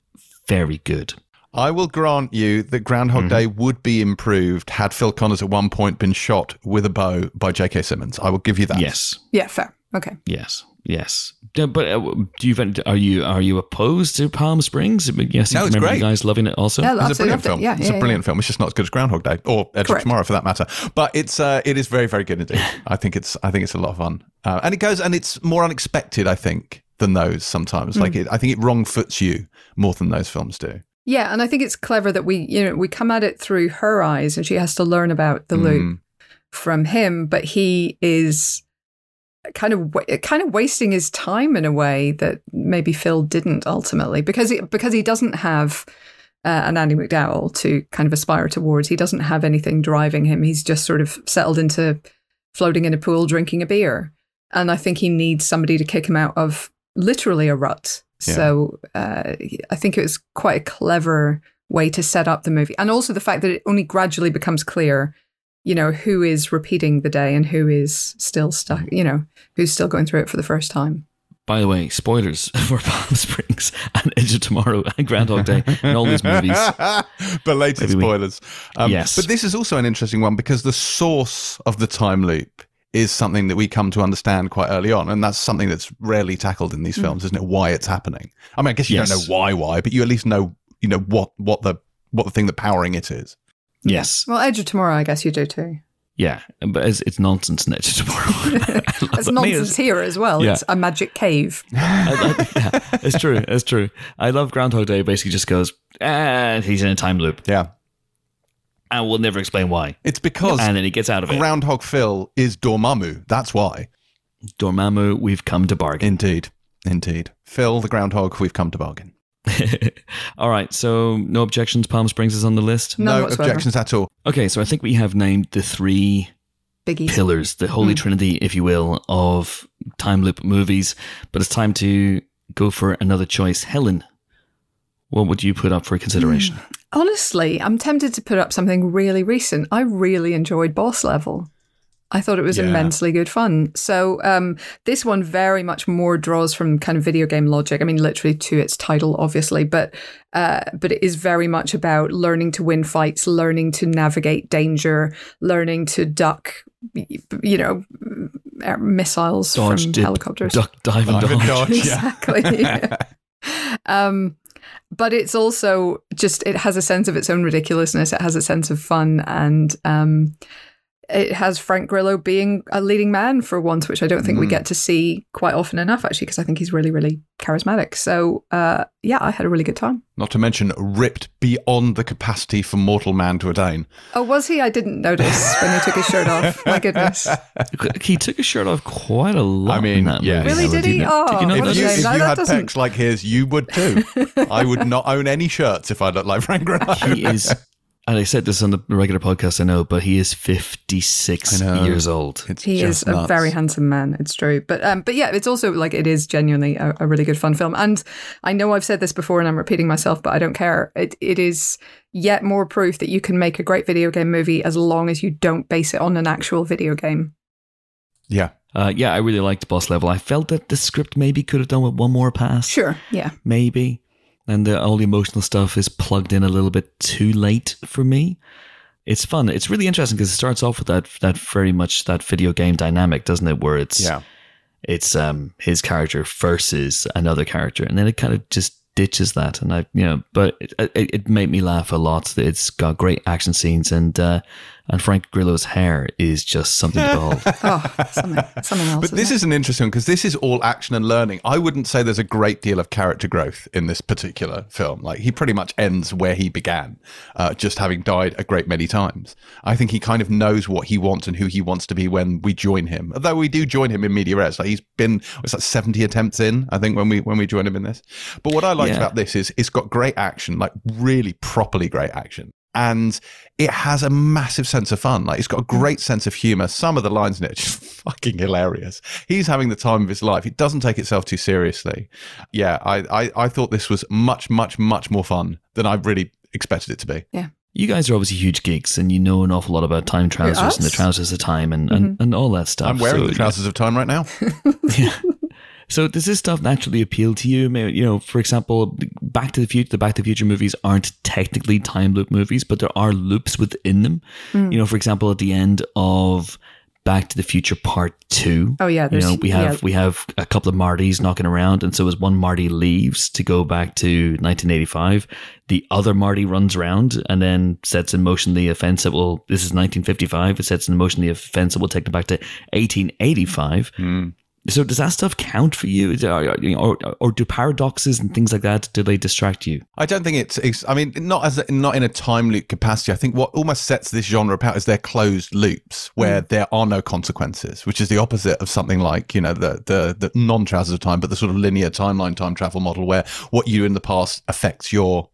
very good. I will grant you that Groundhog Day would be improved had Phil Connors at one point been shot with a bow by J.K. Simmons. I will give you that. Yes, Yeah, fair. Okay. yes, yes. But uh, do you are you are you opposed to Palm Springs? Yes, No, it's remember great. you guys loving it also. Yeah, It's a brilliant loved it. film. Yeah, it's yeah, a brilliant film. It's just not as good as Groundhog Day or Edge of Tomorrow for that matter. But it's uh, it is very very good indeed. I think it's I think it's a lot of fun, uh, and it goes and it's more unexpected. I think than those sometimes. Hmm. Like it, I think it wrong foots you more than those films do. Yeah, and I think it's clever that we, you know, we come at it through her eyes, and she has to learn about the Mm. loop from him. But he is kind of kind of wasting his time in a way that maybe Phil didn't ultimately, because he, because he doesn't have uh, an Andie MacDowell to kind of aspire towards. He doesn't have anything driving him. He's just sort of settled into floating in a pool, drinking a beer, and I think he needs somebody to kick him out of literally a rut. Yeah. So uh, I think it was quite a clever way to set up the movie, and also the fact that it only gradually becomes clear, you know, who is repeating the day and who is still stuck, you know, who's still going through it for the first time. By the way, spoilers for Palm Springs and Edge of Tomorrow and Groundhog Day and all these movies. Belated Maybe we- spoilers. Um, Yes. But this is also an interesting one because the source of the time loop is something that we come to understand quite early on. And that's something that's rarely tackled in these films, isn't it? Why it's happening. I mean, I guess you Yes. don't know why, why, but you at least know, you know, what, what the, what the thing that powering it is. Yes, Well, Edge of Tomorrow, I guess you do too. yeah, but it's, it's nonsense in Edge of Tomorrow. It's nonsense here as well. Yeah. It's a magic cave. I, I, yeah, it's true. It's true. I love Groundhog Day. Basically, just goes, ah, and he's in a time loop, Yeah. and we'll never explain why. It's because And then he gets out of it. Groundhog Phil is Dormammu. That's why. Dormammu, we've come to bargain. Indeed. Indeed. Phil, the groundhog, we've come to bargain. all right. So no objections. Palm Springs is on the list. None no whatsoever. objections at all. Okay, so I think we have named the three Biggies. pillars, the holy Mm. trinity, if you will, of time loop movies. But it's time to go for another choice. Helen, what would you put up for consideration? Honestly, I'm tempted to put up something really recent. I really enjoyed Boss Level. I thought it was Yeah. immensely good fun. So um, this one very much more draws from kind of video game logic. I mean, literally to its title, obviously, but uh, but it is very much about learning to win fights, learning to navigate danger, learning to duck, you know, air- missiles Dodge, from dip, helicopters duck, dive, and Dive and dodge. dodge. yeah. exactly. um, but it's also just it has a sense of its own ridiculousness. It has a sense of fun, and um, it has Frank Grillo being a leading man for once, which I don't think we Mm. get to see quite often enough, actually, because I think he's really, really charismatic. So uh, yeah, I had a really good time. Not to mention ripped beyond the capacity for mortal man to attain. Oh, was he? I didn't notice when he took his shirt off. My goodness. he took his shirt off quite a lot. I mean, yeah. Really, did he? Oh, did you what know a If you, shame. if No, you that had doesn't- pecs like his, you would too. I would not own any shirts if I looked like Frank Grillo. he is, and I said this on the regular podcast, I know, but he is 56 years old. It's He is just a very handsome man. It's true, but um, but yeah, it's also like it is genuinely a, a really good fun film. And I know I've said this before, and I'm repeating myself, but I don't care. It it is yet more proof that you can make a great video game movie as long as you don't base it on an actual video game. Yeah. Uh, yeah, I really liked Boss Level. I felt that the script maybe could have done with one more pass. Sure, yeah, maybe. And the, all the emotional stuff is plugged in a little bit too late for me. It's fun. It's really interesting because it starts off with that that very much that video game dynamic, doesn't it? Where it's Yeah. it's um his character versus another character, and then it kind of just ditches that. And I, you know, but it, it, it made me laugh a lot. It's got great action scenes, and uh, and Frank Grillo's hair is just something to behold. oh, something something else. But this isn't an interesting because this is all action and learning. I wouldn't say there's a great deal of character growth in this particular film. Like he pretty much ends where he began, uh, just having died a great many times. I think he kind of knows what he wants and who he wants to be when we join him. Although we do join him in media res, like he's been it's like 70 attempts in. I think when we when we join him in this. But what I liked Yeah. about this is it's got great action, like really properly great action. And it has a massive sense of fun. Like it's got a great sense of humor. Some of the lines in it are just fucking hilarious. He's having the time of his life. It doesn't take itself too seriously. Yeah, I, I, I thought this was much, much, much more fun than I really expected it to be. Yeah. You guys are obviously huge geeks, and you know an awful lot about time trousers and the us? trousers of time and, and, mm-hmm. and all that stuff. I'm wearing So, the trousers of time right now. Yeah. So does this stuff naturally appeal to you? Maybe, you know, for example, Back to the Future, the Back to the Future movies aren't technically time loop movies, but there are loops within them. Hmm. You know, for example, at the end of Back to the Future Part Two. Oh, yeah, you know we have yeah. we have a couple of Martys knocking around, and so as one Marty leaves to go back to 1985, the other Marty runs around and then sets in motion the offense that will. This is 1955. It sets in motion the offense that will take them back to 1885. So does that stuff count for you, or, or, or do paradoxes and things like that do they distract you? I don't think it's, it's. I mean, not as a, not in a time loop capacity. I think what almost sets this genre apart is their closed loops where mm. there are no consequences, which is the opposite of something like you know the the, the non trousers of time, but the sort of linear timeline time travel model where what you do in the past affects your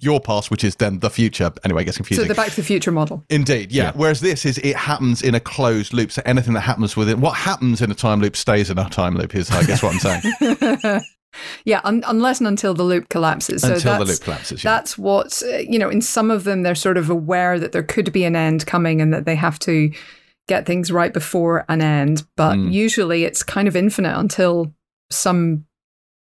your past, which is then the future. Anyway, it gets confusing. So the Back to the Future model. Indeed, yeah. Yeah. Whereas this is it happens in a closed loop. So anything that happens within what happens in a time loop stays in a time loop. Is I guess what I'm saying. Yeah, un- unless and until the loop collapses. So Until the that's, loop collapses, yeah. That's what, uh, you know, in some of them, they're sort of aware that there could be an end coming and that they have to get things right before an end. But Mm. usually it's kind of infinite until some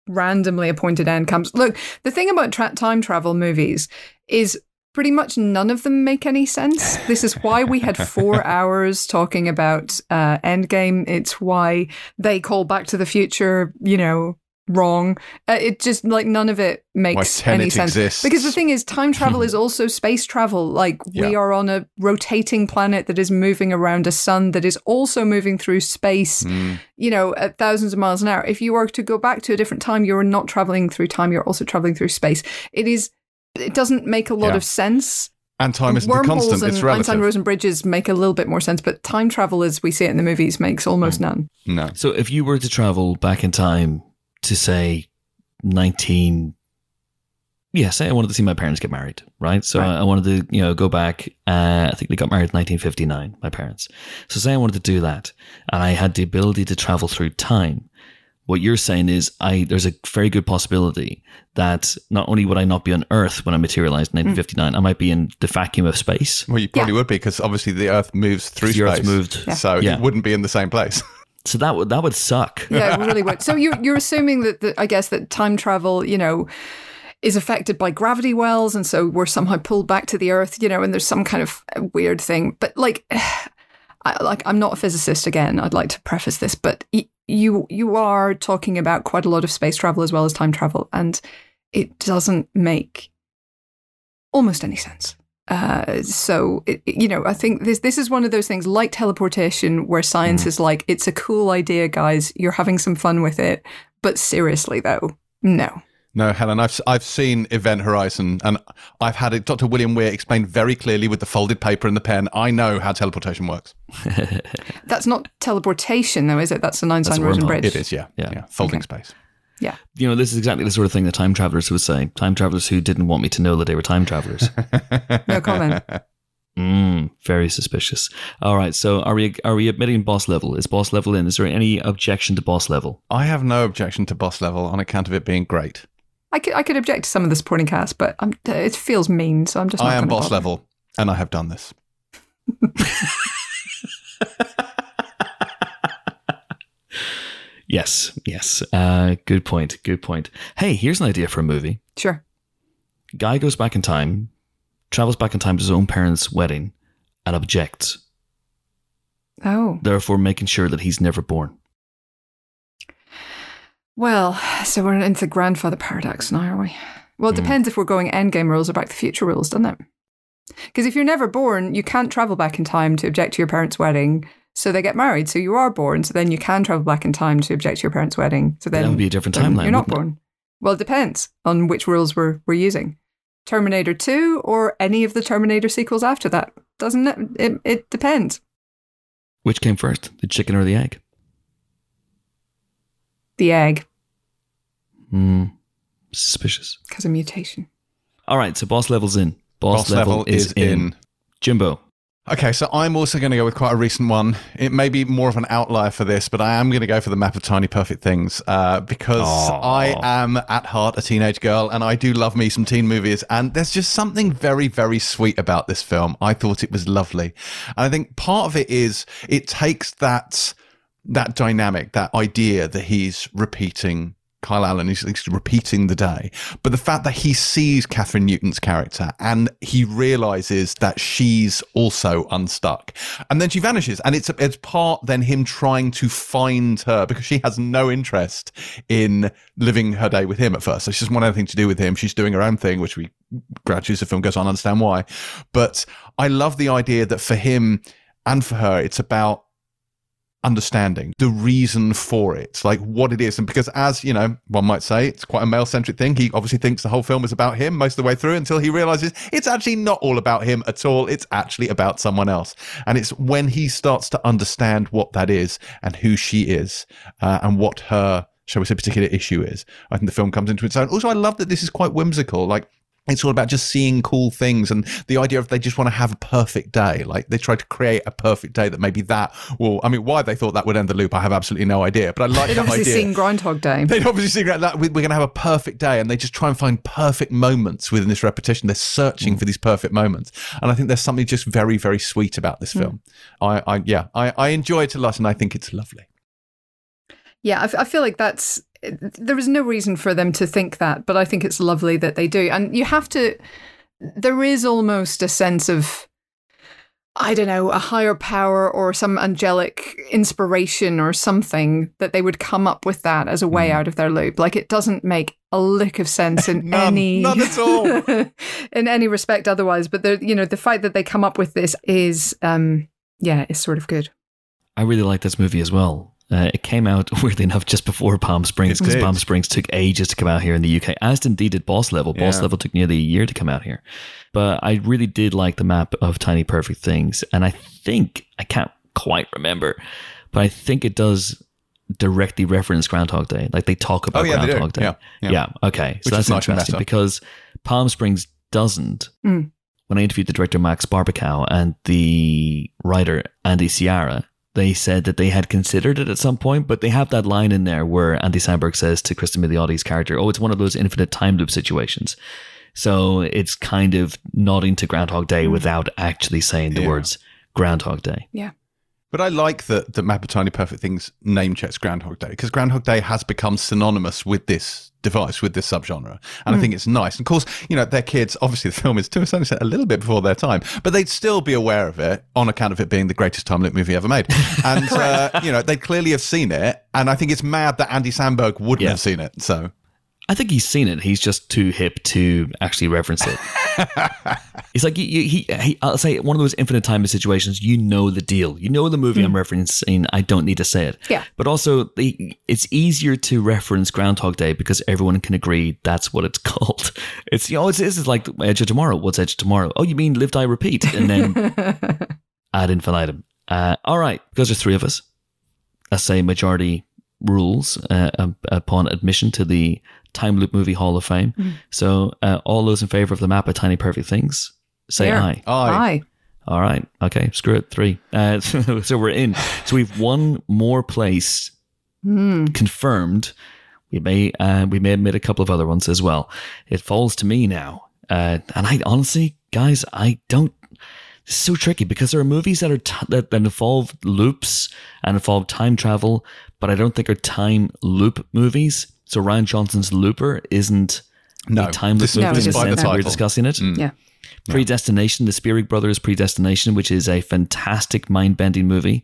randomly appointed end comes. Look, the thing about tra- time travel movies is pretty much none of them make any sense. This is why we had four hours talking about uh, Endgame. It's why they call Back to the Future, you know, wrong. Uh, it just like none of it makes any sense. exists. Because the thing is, time travel is also space travel. Like we are on a rotating planet that is moving around a sun that is also moving through space Mm. you know, at thousands of miles an hour. If you were to go back to a different time, you're not traveling through time, you're also traveling through space. It is, it doesn't make a lot Yeah. of sense. And time isn't a Wormholes constant; and it's relative. Einstein Rosen bridges make a little bit more sense, but time travel as we see it in the movies makes almost none. no, So if you were to travel back in time to say 19 yeah, say I wanted to see my parents get married, right? So Right. I wanted to, you know, go back. Uh, I think they got married in 1959, my parents. So say I wanted to do that, and I had the ability to travel through time. What you're saying is, I there's a very good possibility that not only would I not be on Earth when I materialized in 1959, I might be in the vacuum of space. well, you probably would be because obviously the Earth moves through The Earth's space, moved. so Yeah. it wouldn't be in the same place. So that would that would suck. Yeah, it really would. So you're, you're assuming that, that, I guess, that time travel, you know, is affected by gravity wells, and so we're somehow pulled back to the Earth, you know, and there's some kind of weird thing. But like, I, like I'm not a physicist. Again, I'd like to preface this, but y- you you are talking about quite a lot of space travel as well as time travel, and it doesn't make almost any sense. Uh, so it, it- you know, I think this this is one of those things like teleportation, where science is like, it's a cool idea, guys. You're having some fun with it, but seriously though, no. No, Helen, I've I've seen Event Horizon, and I've had it. Dr. William Weir explained very clearly with the folded paper and the pen. I know how teleportation works. That's not teleportation, though, is it? That's an Einstein Rosen wormhole. bridge. It is, yeah, Yeah. yeah, folding space. Yeah. You know, this is exactly the sort of thing that time travelers would say. Time travelers who didn't want me to know that they were time travelers. No comment. Mm, very suspicious. All right, so are we are we admitting boss level? Is boss level in? Is there any objection to boss level? I have no objection to boss level on account of it being great. I could I could object to some of the supporting cast, but I'm, it feels mean, so I'm just. Not I am boss bother. level, and I have done this. Yes, yes. Uh, good point. Good point. Hey, here's an idea for a movie. Sure. Guy goes back in time, travels back in time to his own parents' wedding, and objects, Oh therefore making sure that he's never born. well, so we're into the grandfather paradox now, are we? Well, it Hmm. depends if we're going Endgame rules or Back to the Future rules, doesn't it? Because if you're never born, you can't travel back in time to object to your parents' wedding. So they get married. So you are born. So then you can travel back in time to object to your parents' wedding. So then that would be a different timeline. You're not wouldn't it? born. Well, it depends on which rules we're we're using. Terminator Two or any of the Terminator sequels after that. Doesn't it? It, it depends. Which came first, the chicken or the egg? The egg Hmm. Suspicious. because of mutation. All right, so boss level's in. Boss, Boss level is in. Jimbo. Okay, so I'm also going to go with quite a recent one. It may be more of an outlier for this, but I am going to go for the map of tiny perfect things uh, because Aw. I am at heart a teenage girl and I do love me some teen movies. And there's just something very, very sweet about this film. I thought it was lovely. And I think part of it is it takes that that dynamic, that idea that he's repeating Kyle Allen is repeating the day. But the fact that he sees Kathryn Newton's character and he realizes that she's also unstuck. And then she vanishes. And it's it's part then him trying to find her because she has no interest in living her day with him at first. So she doesn't want anything to do with him. She's doing her own thing, which we gradually as the film goes on understand why. But I love the idea that for him and for her, it's about understanding the reason for it, like what it is. And because, as you know, one might say, it's quite a male centric thing. He obviously thinks the whole film is about him most of the way through until he realizes it's actually not all about him at all. It's actually about someone else. And it's when he starts to understand what that is and who she is uh, and what her shall we say, particular issue is. I think the film comes into its own. Also, I love that this is quite whimsical. Like it's all about just seeing cool things and the idea of they just want to have a perfect day. Like they try to create a perfect day that maybe that will. I mean, why they thought that would end the loop, I have absolutely no idea. But I like that. They'd that obviously idea. seen Groundhog Day. They'd obviously seen that we- we're going to have a perfect day, and they just try and find perfect moments within this repetition. They're searching mm. for these perfect moments, and I think there's something just very, very sweet about this hmm. film. I, I, yeah, I, I enjoy it a lot, and I think it's lovely. Yeah, I, f- I feel like that's there is no reason for them to think that, but I think it's lovely that they do. And you have to. There is almost a sense of, I don't know, a higher power or some angelic inspiration or something that they would come up with that as a way out of their loop. Like it doesn't make a lick of sense in None. any None at all. in any respect otherwise. But the you know the fact that they come up with this is um yeah is sort of good. I really like this movie as well. Uh, it came out weirdly enough just before Palm Springs because. Palm Springs took ages to come out here in the UK, as indeed did Boss Level. Boss Yeah. Level took nearly a year to come out here, but I really did like the map of Tiny Perfect Things, and I think I can't quite remember, but I think it does directly reference Groundhog Day. Like they talk about Oh, yeah. Groundhog Day. Yeah, yeah. yeah. Okay, so Which that's interesting better. because Palm Springs doesn't. Mm. When I interviewed the director Max Barbacow and the writer Andy Siara, they said that they had considered it at some point, but they have that line in there where Andy Samberg says to Cristin Milioti's character, "Oh, it's one of those infinite time loop situations." So it's kind of nodding to Groundhog Day hmm. without actually saying the Yeah. words Groundhog Day. Yeah. But I like that that Map of Tiny Perfect Things name checks Groundhog Day because Groundhog Day has become synonymous with this device, with this subgenre. And I think it's nice. And of course, you know, their kids, obviously the film is to a certain extent a little bit before their time, but they'd still be aware of it on account of it being the greatest time loop movie ever made. And, uh, you know, they'd clearly have seen it. And I think it's mad that Andy Samberg wouldn't Yeah. have seen it. So. I think he's seen it. He's just too hip to actually reference it. He's like, you, he, he, I'll say one of those infinite time situations. You know the deal. You know the movie I'm referencing. I don't need to say it. Yeah. But also, the, it's easier to reference Groundhog Day because everyone can agree that's what it's called. It's you know, it's, this is like Edge of Tomorrow. What's Edge of Tomorrow? Oh, you mean Live Die Repeat, and then ad infinitum. Uh, all right, because there's three of us. Let's say majority rules uh, upon admission to the Time Loop Movie Hall of Fame. So, uh, all those in favor of the map of Tiny Perfect Things, say There. aye. Aye. Aye. All right. Okay. Screw it. Three. Uh, so we're in. So we've one more place Hmm. confirmed. We may uh, we may have made a couple of other ones as well. It falls to me now, uh, and I honestly, guys, I don't. It's so tricky because there are movies that are t- that, that involve loops and involve time travel, but I don't think are time loop movies. So Rian Johnson's Looper isn't No, a time loop dis- movie in the sense the that we're discussing it. Mm. Yeah. Predestination, the Spierig Brothers Predestination, which is a fantastic mind bending movie.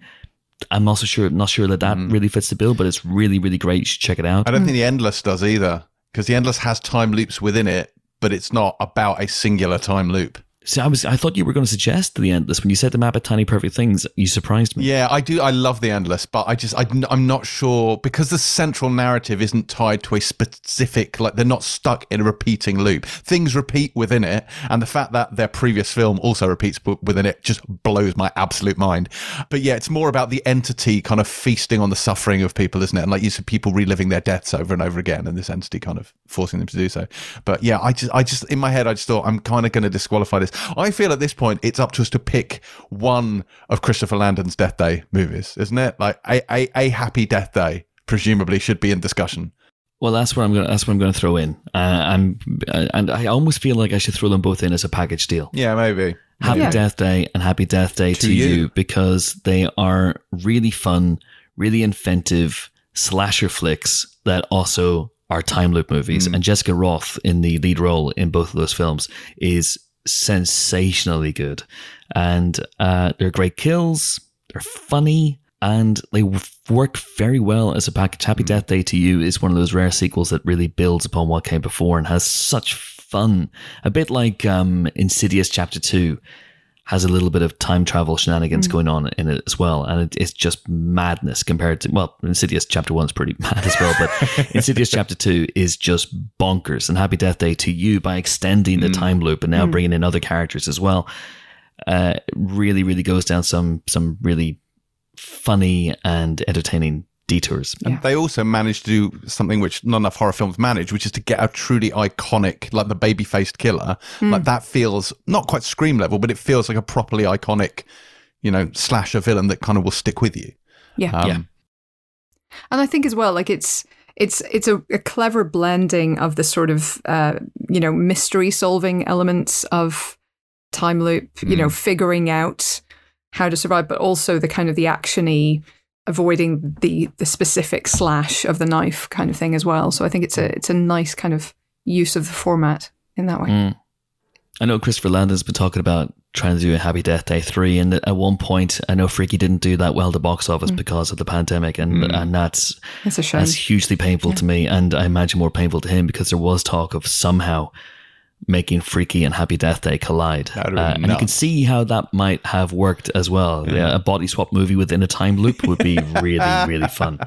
I'm also sure not sure that that really fits the bill, but it's really really great. You should check it out. I don't think the Endless does either because the Endless has time loops within it, but it's not about a singular time loop. See, I was I thought you were going to suggest the endless when you said the map of tiny perfect things. You surprised me. Yeah, I do. I love the endless, but I just I, am not sure because the central narrative isn't tied to a specific like they're not stuck in a repeating loop. Things repeat within it, and the fact that their previous film also repeats within it just blows my absolute mind. But yeah, it's more about the entity kind of feasting on the suffering of people, isn't it? And like you said, people reliving their deaths over and over again, and this entity kind of forcing them to do so. But yeah, I just I just in my head I just thought I'm kind of going to disqualify this. I feel at this point it's up to us to pick one of Christopher Landon's Death Day movies, isn't it? Like a a, a Happy Death Day presumably should be in discussion. Well, that's what I'm going. to That's what I'm going to throw in. Uh, I'm, uh, and I almost feel like I should throw them both in as a package deal. Yeah, maybe. Happy Yeah. Death Day and Happy Death Day to, To you. you. because they are really fun, really inventive slasher flicks that also are time loop movies. And Jessica Rothe in the lead role in both of those films is sensationally good. And uh, they're great kills, they're funny, and they work very well as a package. Happy Death Day to You is one of those rare sequels that really builds upon what came before and has such fun. A bit like um, Insidious Chapter 2 has a little bit of time travel shenanigans mm. going on in it as well. And it, it's just madness compared to, well, Insidious Chapter 1 is pretty mad as well, but Insidious Chapter 2 is just bonkers. And Happy Death Day to You by extending the mm. time loop and now mm. bringing in other characters as well. Uh, really, really goes down some some really funny and entertaining detours. Yeah. They also managed to do something which not enough horror films manage, which is to get a truly iconic, like the baby faced killer. Like that feels not quite scream level, but it feels like a properly iconic, you know, slasher villain that kind of will stick with you. Yeah. Um, Yeah. And I think as well, like it's it's it's a, a clever blending of the sort of uh, you know mystery solving elements of time loop, you know, figuring out how to survive, but also the kind of the actiony, avoiding the the specific slash of the knife kind of thing as well. So I think it's a it's a nice kind of use of the format in that way. Mm. I know Christopher Landon's been talking about trying to do a Happy Death Day 3. And at one point, I know Freaky didn't do that well at the box office because of the pandemic. And, and that's, It's a shame. that's hugely painful to me. And I imagine more painful to him because there was talk of somehow making Freaky and Happy Death Day collide. Uh, and you can see how that might have worked as well. Yeah, a body swap movie within a time loop would be really, really fun.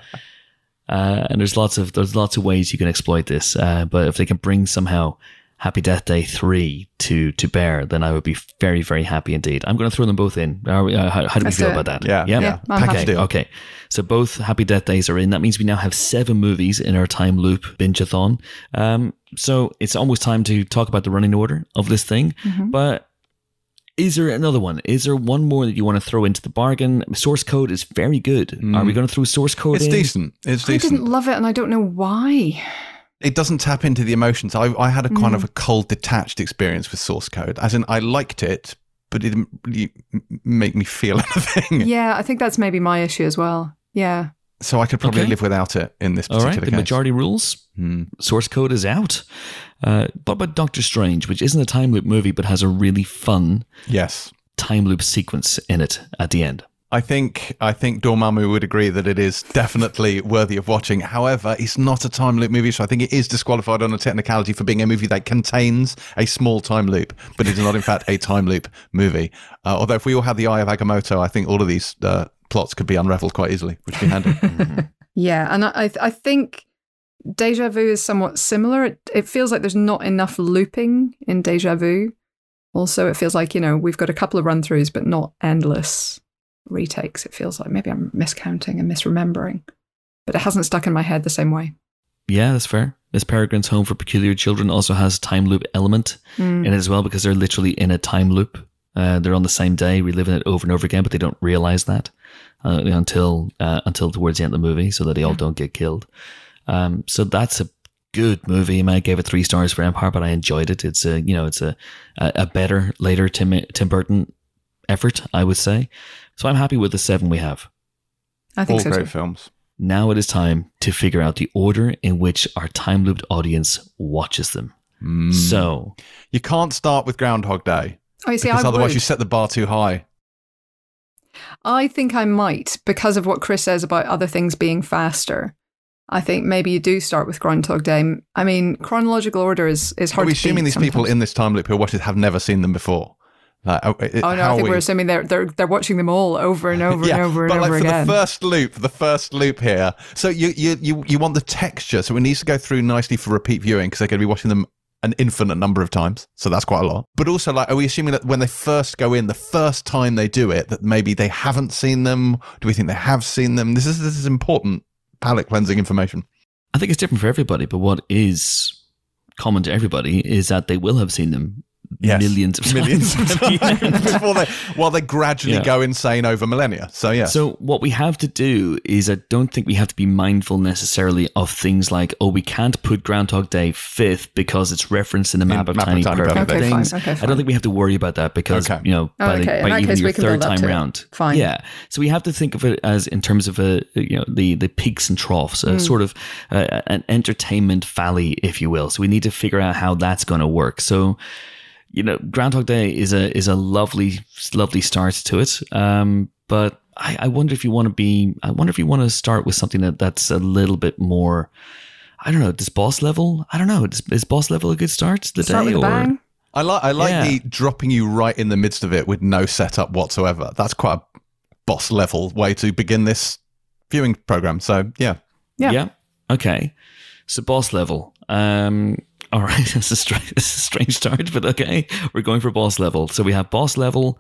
Uh, and there's lots of there's lots of ways you can exploit this. Uh, but if they can bring somehow Happy Death Day three to to bear, then I would be very very happy indeed. I'm going to throw them both in. Are we, uh, how, how do we Let's feel do it. about that? Yeah, yeah. yeah. I'm Package happy. deal. Okay, so both Happy Death Days are in. That means we now have seven movies in our time loop binge-a-thon. Um, so it's almost time to talk about the running order of this thing. Mm-hmm. But is there another one? Is there one more that you want to throw into the bargain? Source code is very good. Are we going to throw source code It's in? decent. It's decent. I didn't love it, and I don't know why. it doesn't tap into the emotions. I, I had a kind of a cold, detached experience with source code. As in, I liked it, but it didn't really make me feel anything. Yeah, I think that's maybe my issue as well. Yeah. So I could probably Okay. live without it in this particular right, the case. majority rules. Hmm. Source code is out. Uh, what about Doctor Strange, which isn't a time loop movie but has a really fun Yes. time loop sequence in it at the end? I think I think Dormammu would agree that it is definitely worthy of watching. However, it's not a time loop movie, so I think it is disqualified on a technicality for being a movie that contains a small time loop, but it is not in fact a time loop movie. Uh, although if we all had the eye of Agamotto, I think all of these uh, plots could be unraveled quite easily, which would be handy. Yeah, and I I I think Deja Vu is somewhat similar. It, it feels like there's not enough looping in Deja Vu. Also, it feels like you know we've got a couple of run throughs, but not endless retakes. It feels like maybe I'm miscounting and misremembering, but it hasn't stuck in my head the same way. Yeah, that's fair. Miss Peregrine's Home for Peculiar Children also has a time loop element Mm. in it as well because they're literally in a time loop. Uh, they're on the same day, reliving it over and over again, but they don't realize that uh, until uh, until towards the end of the movie, so that they all don't get killed. Um, so that's a good movie. I, mean, I gave it three stars for Empire, but I enjoyed it. It's a you know it's a a, a better later Tim Tim Burton effort, I would say. So I'm happy with the seven we have. I all think so. great Too. films. Now it is time to figure out the order in which our time looped audience watches them. Mm. So You can't start with Groundhog Day Oh, you see, because I otherwise would. you set the bar too high. I think I might because of what Chris says about other things being faster. I think maybe you do start with Groundhog Day. I mean, chronological order is is hard. Are we to assuming these people in this time loop who are watching have never seen them before? Like, uh, uh, Oh no, I think we- we're assuming they're they're they're watching them all over and over and over and but like over for again. the first loop, the first loop here. So you you you you want the texture, so it needs to go through nicely for repeat viewing because they're going to be watching them an infinite number of times. So that's quite a lot. But also, like, are we assuming that when they first go in, the first time they do it, that maybe they haven't seen them? Do we think they have seen them? This is this is important palate cleansing information. I think it's different for everybody, but what is common to everybody is that they will have seen them Yes. millions of millions times of times before they while they gradually Yeah. go insane over millennia. So yeah. So what we have to do is I don't think we have to be mindful necessarily of things like oh we can't put Groundhog Day fifth because it's referenced in the map of Map of tiny, Tiny perfect Perfect Okay, fine, things. okay, I don't think we have to worry about that because Okay. you know Oh, by, okay. In by even case, your third time to round. Fine. Yeah. So we have to think of it as in terms of a you know the the peaks and troughs, Hmm. a sort of uh, an entertainment valley, if you will. So we need to figure out how that's going to work. So you know, Groundhog Day is a is a lovely lovely start to it. Um, but I, I wonder if you want to be. I wonder if you want to start with something that that's a little bit more. I don't know. Does boss level? I don't know. Is, is boss level a good start to the Start day with or? bang. I like I like Yeah. the dropping you right in the midst of it with no setup whatsoever. That's quite a boss level way to begin this viewing program. So yeah. Yeah. Okay. So boss level. Um. All right. This is strange. This is a strange start, but okay. We're going for boss level. So we have boss level,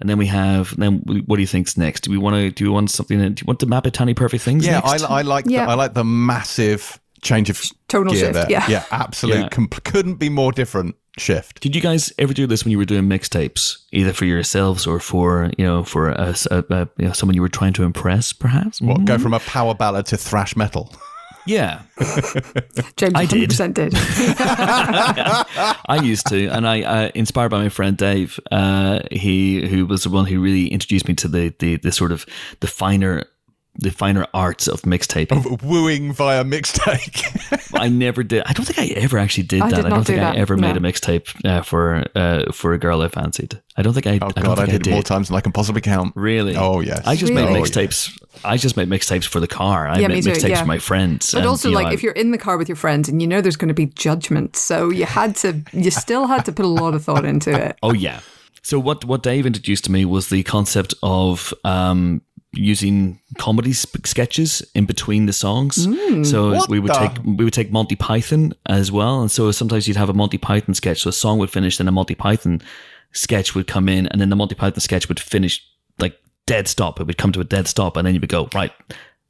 and then we have. Then what do you think's next? Do we want to? Do we want something? Do you want to map it tiny perfect things? Yeah, next? I, I like Yeah. the, I like the massive change of Tonal gear shift, there. yeah. yeah, absolute. Yeah. Com- couldn't be more different shift. Did you guys ever do this when you were doing mixtapes, either for yourselves or for you know for a, a, a- you know, someone you were trying to impress, perhaps? What, Mhm. go from a power ballad to thrash metal? Yeah, James I did. 100% did. I used to, and I uh, inspired by my friend Dave. Uh, he who was the one who really introduced me to the the, the sort of the finer the finer arts of mixtaping. Wooing via mixtape. I never did. I don't think I ever actually did I that. did I don't do think I that, ever made a mixtape uh, for uh, for a girl I fancied. I don't think I. oh I don't god, I think did, I it did more times than I can possibly count. Really? Oh yes. I just Really? made Oh, mixtapes. I just made mixtapes for the car. I Yeah, made me too, mixtapes yeah. for my friends. But and, also, you know, like, I- if you're in the car with your friends and you know there's going to be judgment, so you had to, you still had to put a lot of thought into it. Oh yeah. So what what Dave introduced to me was the concept of um, using comedy sp- sketches in between the songs. Mm. so we would the- take we would take Monty Python as well, and so sometimes you'd have a Monty Python sketch. So a song would finish, then a Monty Python sketch would come in, and then the Monty Python sketch would finish like dead stop. It would come to a dead stop, and then you would go right.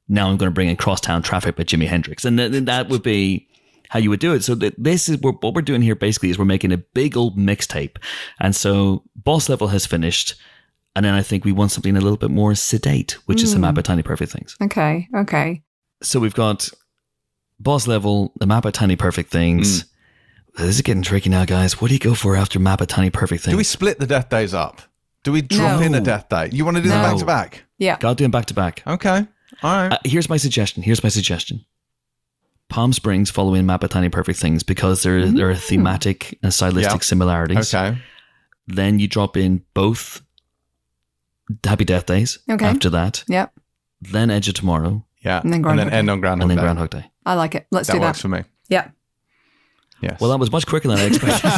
Now I'm going to bring in Crosstown Traffic by Jimi Hendrix, and then, then that would be how you would do it. So th- this is what what we're doing here. Basically, is we're making a big old mixtape, and so boss level has finished, and then I think we want something a little bit more sedate, which is the hmm. map of tiny perfect things. Okay, okay. So we've got boss level, the map of tiny perfect things. Hmm. This is getting tricky now, guys. What do you go for after map of tiny perfect things? Do we split the death days up? Do we drop No. in a death day? You want to do them back to back? Yeah. Got to do them back to back. Okay. All right. Uh, here's my suggestion. Here's my suggestion. Palm Springs following Map of Tiny Perfect Things because there there are hmm. thematic and stylistic Yeah. similarities. okay. Then you drop in both Happy Death Days Okay. after that. Yeah. Then Edge of Tomorrow Yeah. And then Groundhog Day. end on Groundhog and then Groundhog Day. I like it. Let's That do works that. for me. Yeah. Yes. Well, that was much quicker than I expected.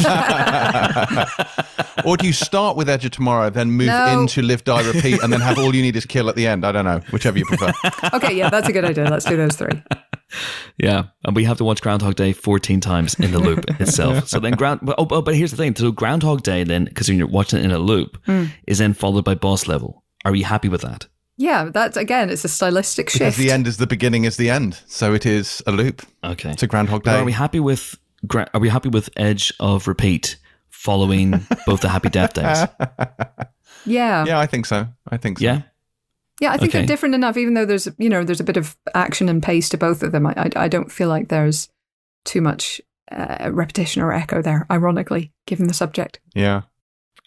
or do you start with Edge of Tomorrow, then move No. into Live, Die, Repeat, and then have all you need is kill at the end? I don't know. Whichever you prefer. Okay, yeah, that's a good idea. Let's do those three. Yeah, and we have to watch Groundhog Day 14 times in the loop itself. So then ground. but- Oh, oh, but here's the thing. So Groundhog Day then, because when you're watching it in a loop, Hmm. is then followed by Boss Level. Are you happy with that? Yeah, that's again, it's a stylistic shift. Because shift. the end is the beginning is the end. So it is a loop. Okay. It's a Groundhog But Day. are we happy with are we happy with Edge of Repeat following both the Happy Death Days? Yeah. yeah, I think so. I think so. Yeah. Yeah, I think Okay. they're different enough, even though there's you know there's a bit of action and pace to both of them. I I, I don't feel like there's too much uh, repetition or echo there. Ironically, given the subject. Yeah.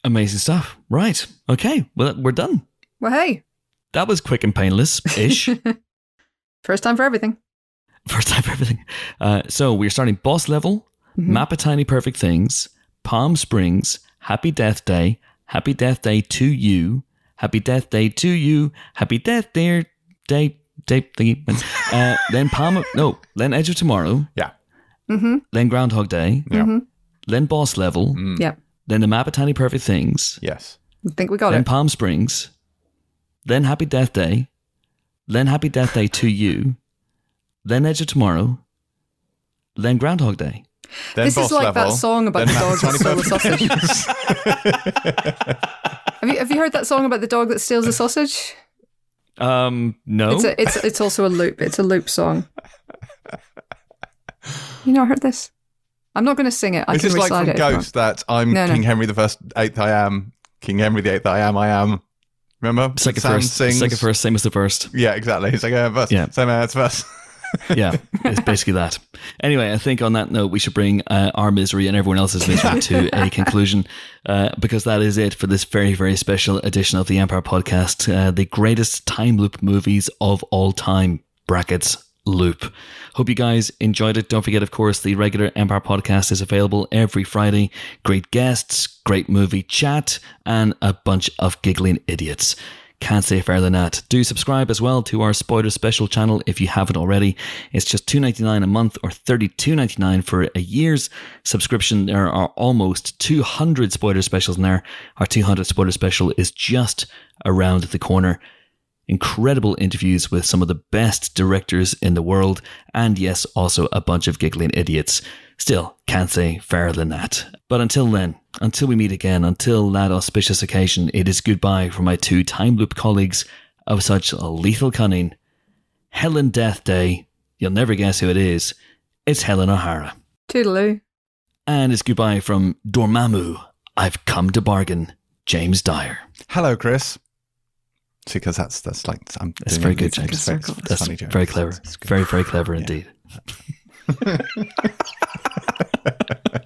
Amazing stuff. Right. Okay. Well, we're done. Well, hey, That was quick and painless ish. first time for everything. First time for everything. Uh, so we're starting boss level, Mhm. map of tiny perfect things, Palm Springs, Happy Death Day, Happy Death Day to you, Happy Death Day to you, Happy Death Day Day Day thingy. Uh, then Palm no, then Edge of Tomorrow, Yeah. Mm-hmm. then Groundhog Day, Yeah. Mm-hmm. then Boss Level, Mm. Yeah, then the map of tiny perfect things, Yes. I think we got then it. Then Palm Springs, then Happy Death Day, then Happy Death Day to you, then Edge of Tomorrow, then Groundhog Day. Then This is boss like that song about the dog that Tiny stole the Perfect sausage. Have you have you heard that song about the dog that steals the sausage? Um, no. It's a, it's it's also a loop. It's a loop song. You know, I heard this? I'm not going to sing it. I Is can this like recite from it. if you. Ghost that I'm No, no. King Henry the First, Eighth I am, King Henry the Eighth I am, I am. Remember? Second Sam first, sings. second first, same as the first. Yeah, exactly. It's like, uh, verse. Yeah. Same as verse. Yeah, it's basically that. Anyway, I think on that note, we should bring uh, our misery and everyone else's misery to a conclusion uh, because that is it for this very, very special edition of the Empire Podcast. Uh, the greatest time loop movies of all time, brackets, loop. Hope you guys enjoyed it. Don't forget, of course, the regular Empire Podcast is available every Friday. Great guests, great movie chat, and a bunch of giggling idiots. Can't say fairer than that. Do subscribe as well to our spoiler special channel if you haven't already. It's just $2.99 a month or $32.99 for a year's subscription. There are almost 200 spoiler specials in there. Our 200 spoiler special is just around the corner. Incredible interviews with some of the best directors in the world, and yes, also a bunch of giggling idiots. Still, can't say fairer than that. But until then, until we meet again, until that auspicious occasion, it is goodbye from my two time loop colleagues of such lethal cunning. Helen Death Day, you'll never guess who it is. It's Helen O'Hara. Toodaloo. And it's goodbye from Dormammu. I've come to bargain. James Dyer. Hello, Chris. See, because that's that's like I'm. That's doing very good, James. it's very- it's That's funny joke. very clever. It's. Very, very clever Yeah. indeed.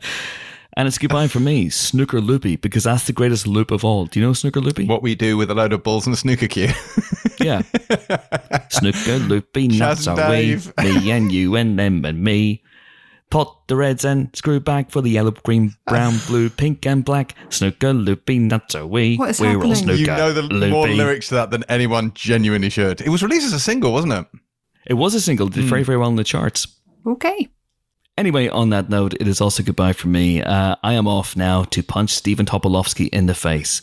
and it's goodbye for me, Snooker Loopy, because that's the greatest loop of all. Do you know Snooker Loopy? What we do with a load of balls and a snooker cue. Yeah. Snooker Loopy, Chaz nuts and are we, me and you and them and me. Pot the reds and screw back for the yellow, green, brown, blue, pink, and black. Snooker Loopy, nuts are we. What is We're all happening? snooker you know the more lyrics to that than anyone genuinely should. It was released as a single, wasn't it? It was a single, did Hmm. very, very well in the charts. Okay. Anyway, on that note, it is also goodbye from me. Uh, I am off now to punch Stephen Tobolowsky in the face.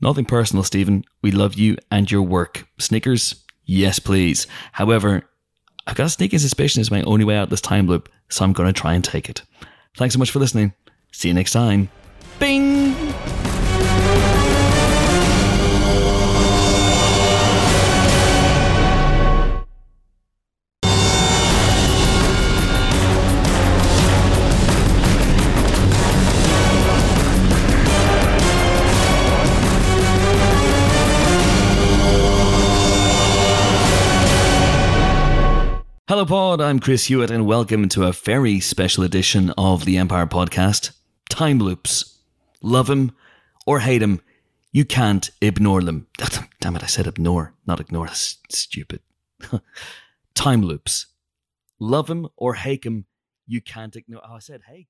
Nothing personal, Stephen. We love you and your work. Snickers? Yes, please. However, I've got a sneaking suspicion it's my only way out this time loop, so I'm going to try and take it. Thanks so much for listening. See you next time. Bing! I'm Chris Hewitt, and welcome to a very special edition of the Empire Podcast Time Loops. Love him or hate him, you can't ignore them. Damn it, I said ignore, not ignore. That's stupid. Time Loops. Love him or hate him, you can't ignore. Oh, I said hate.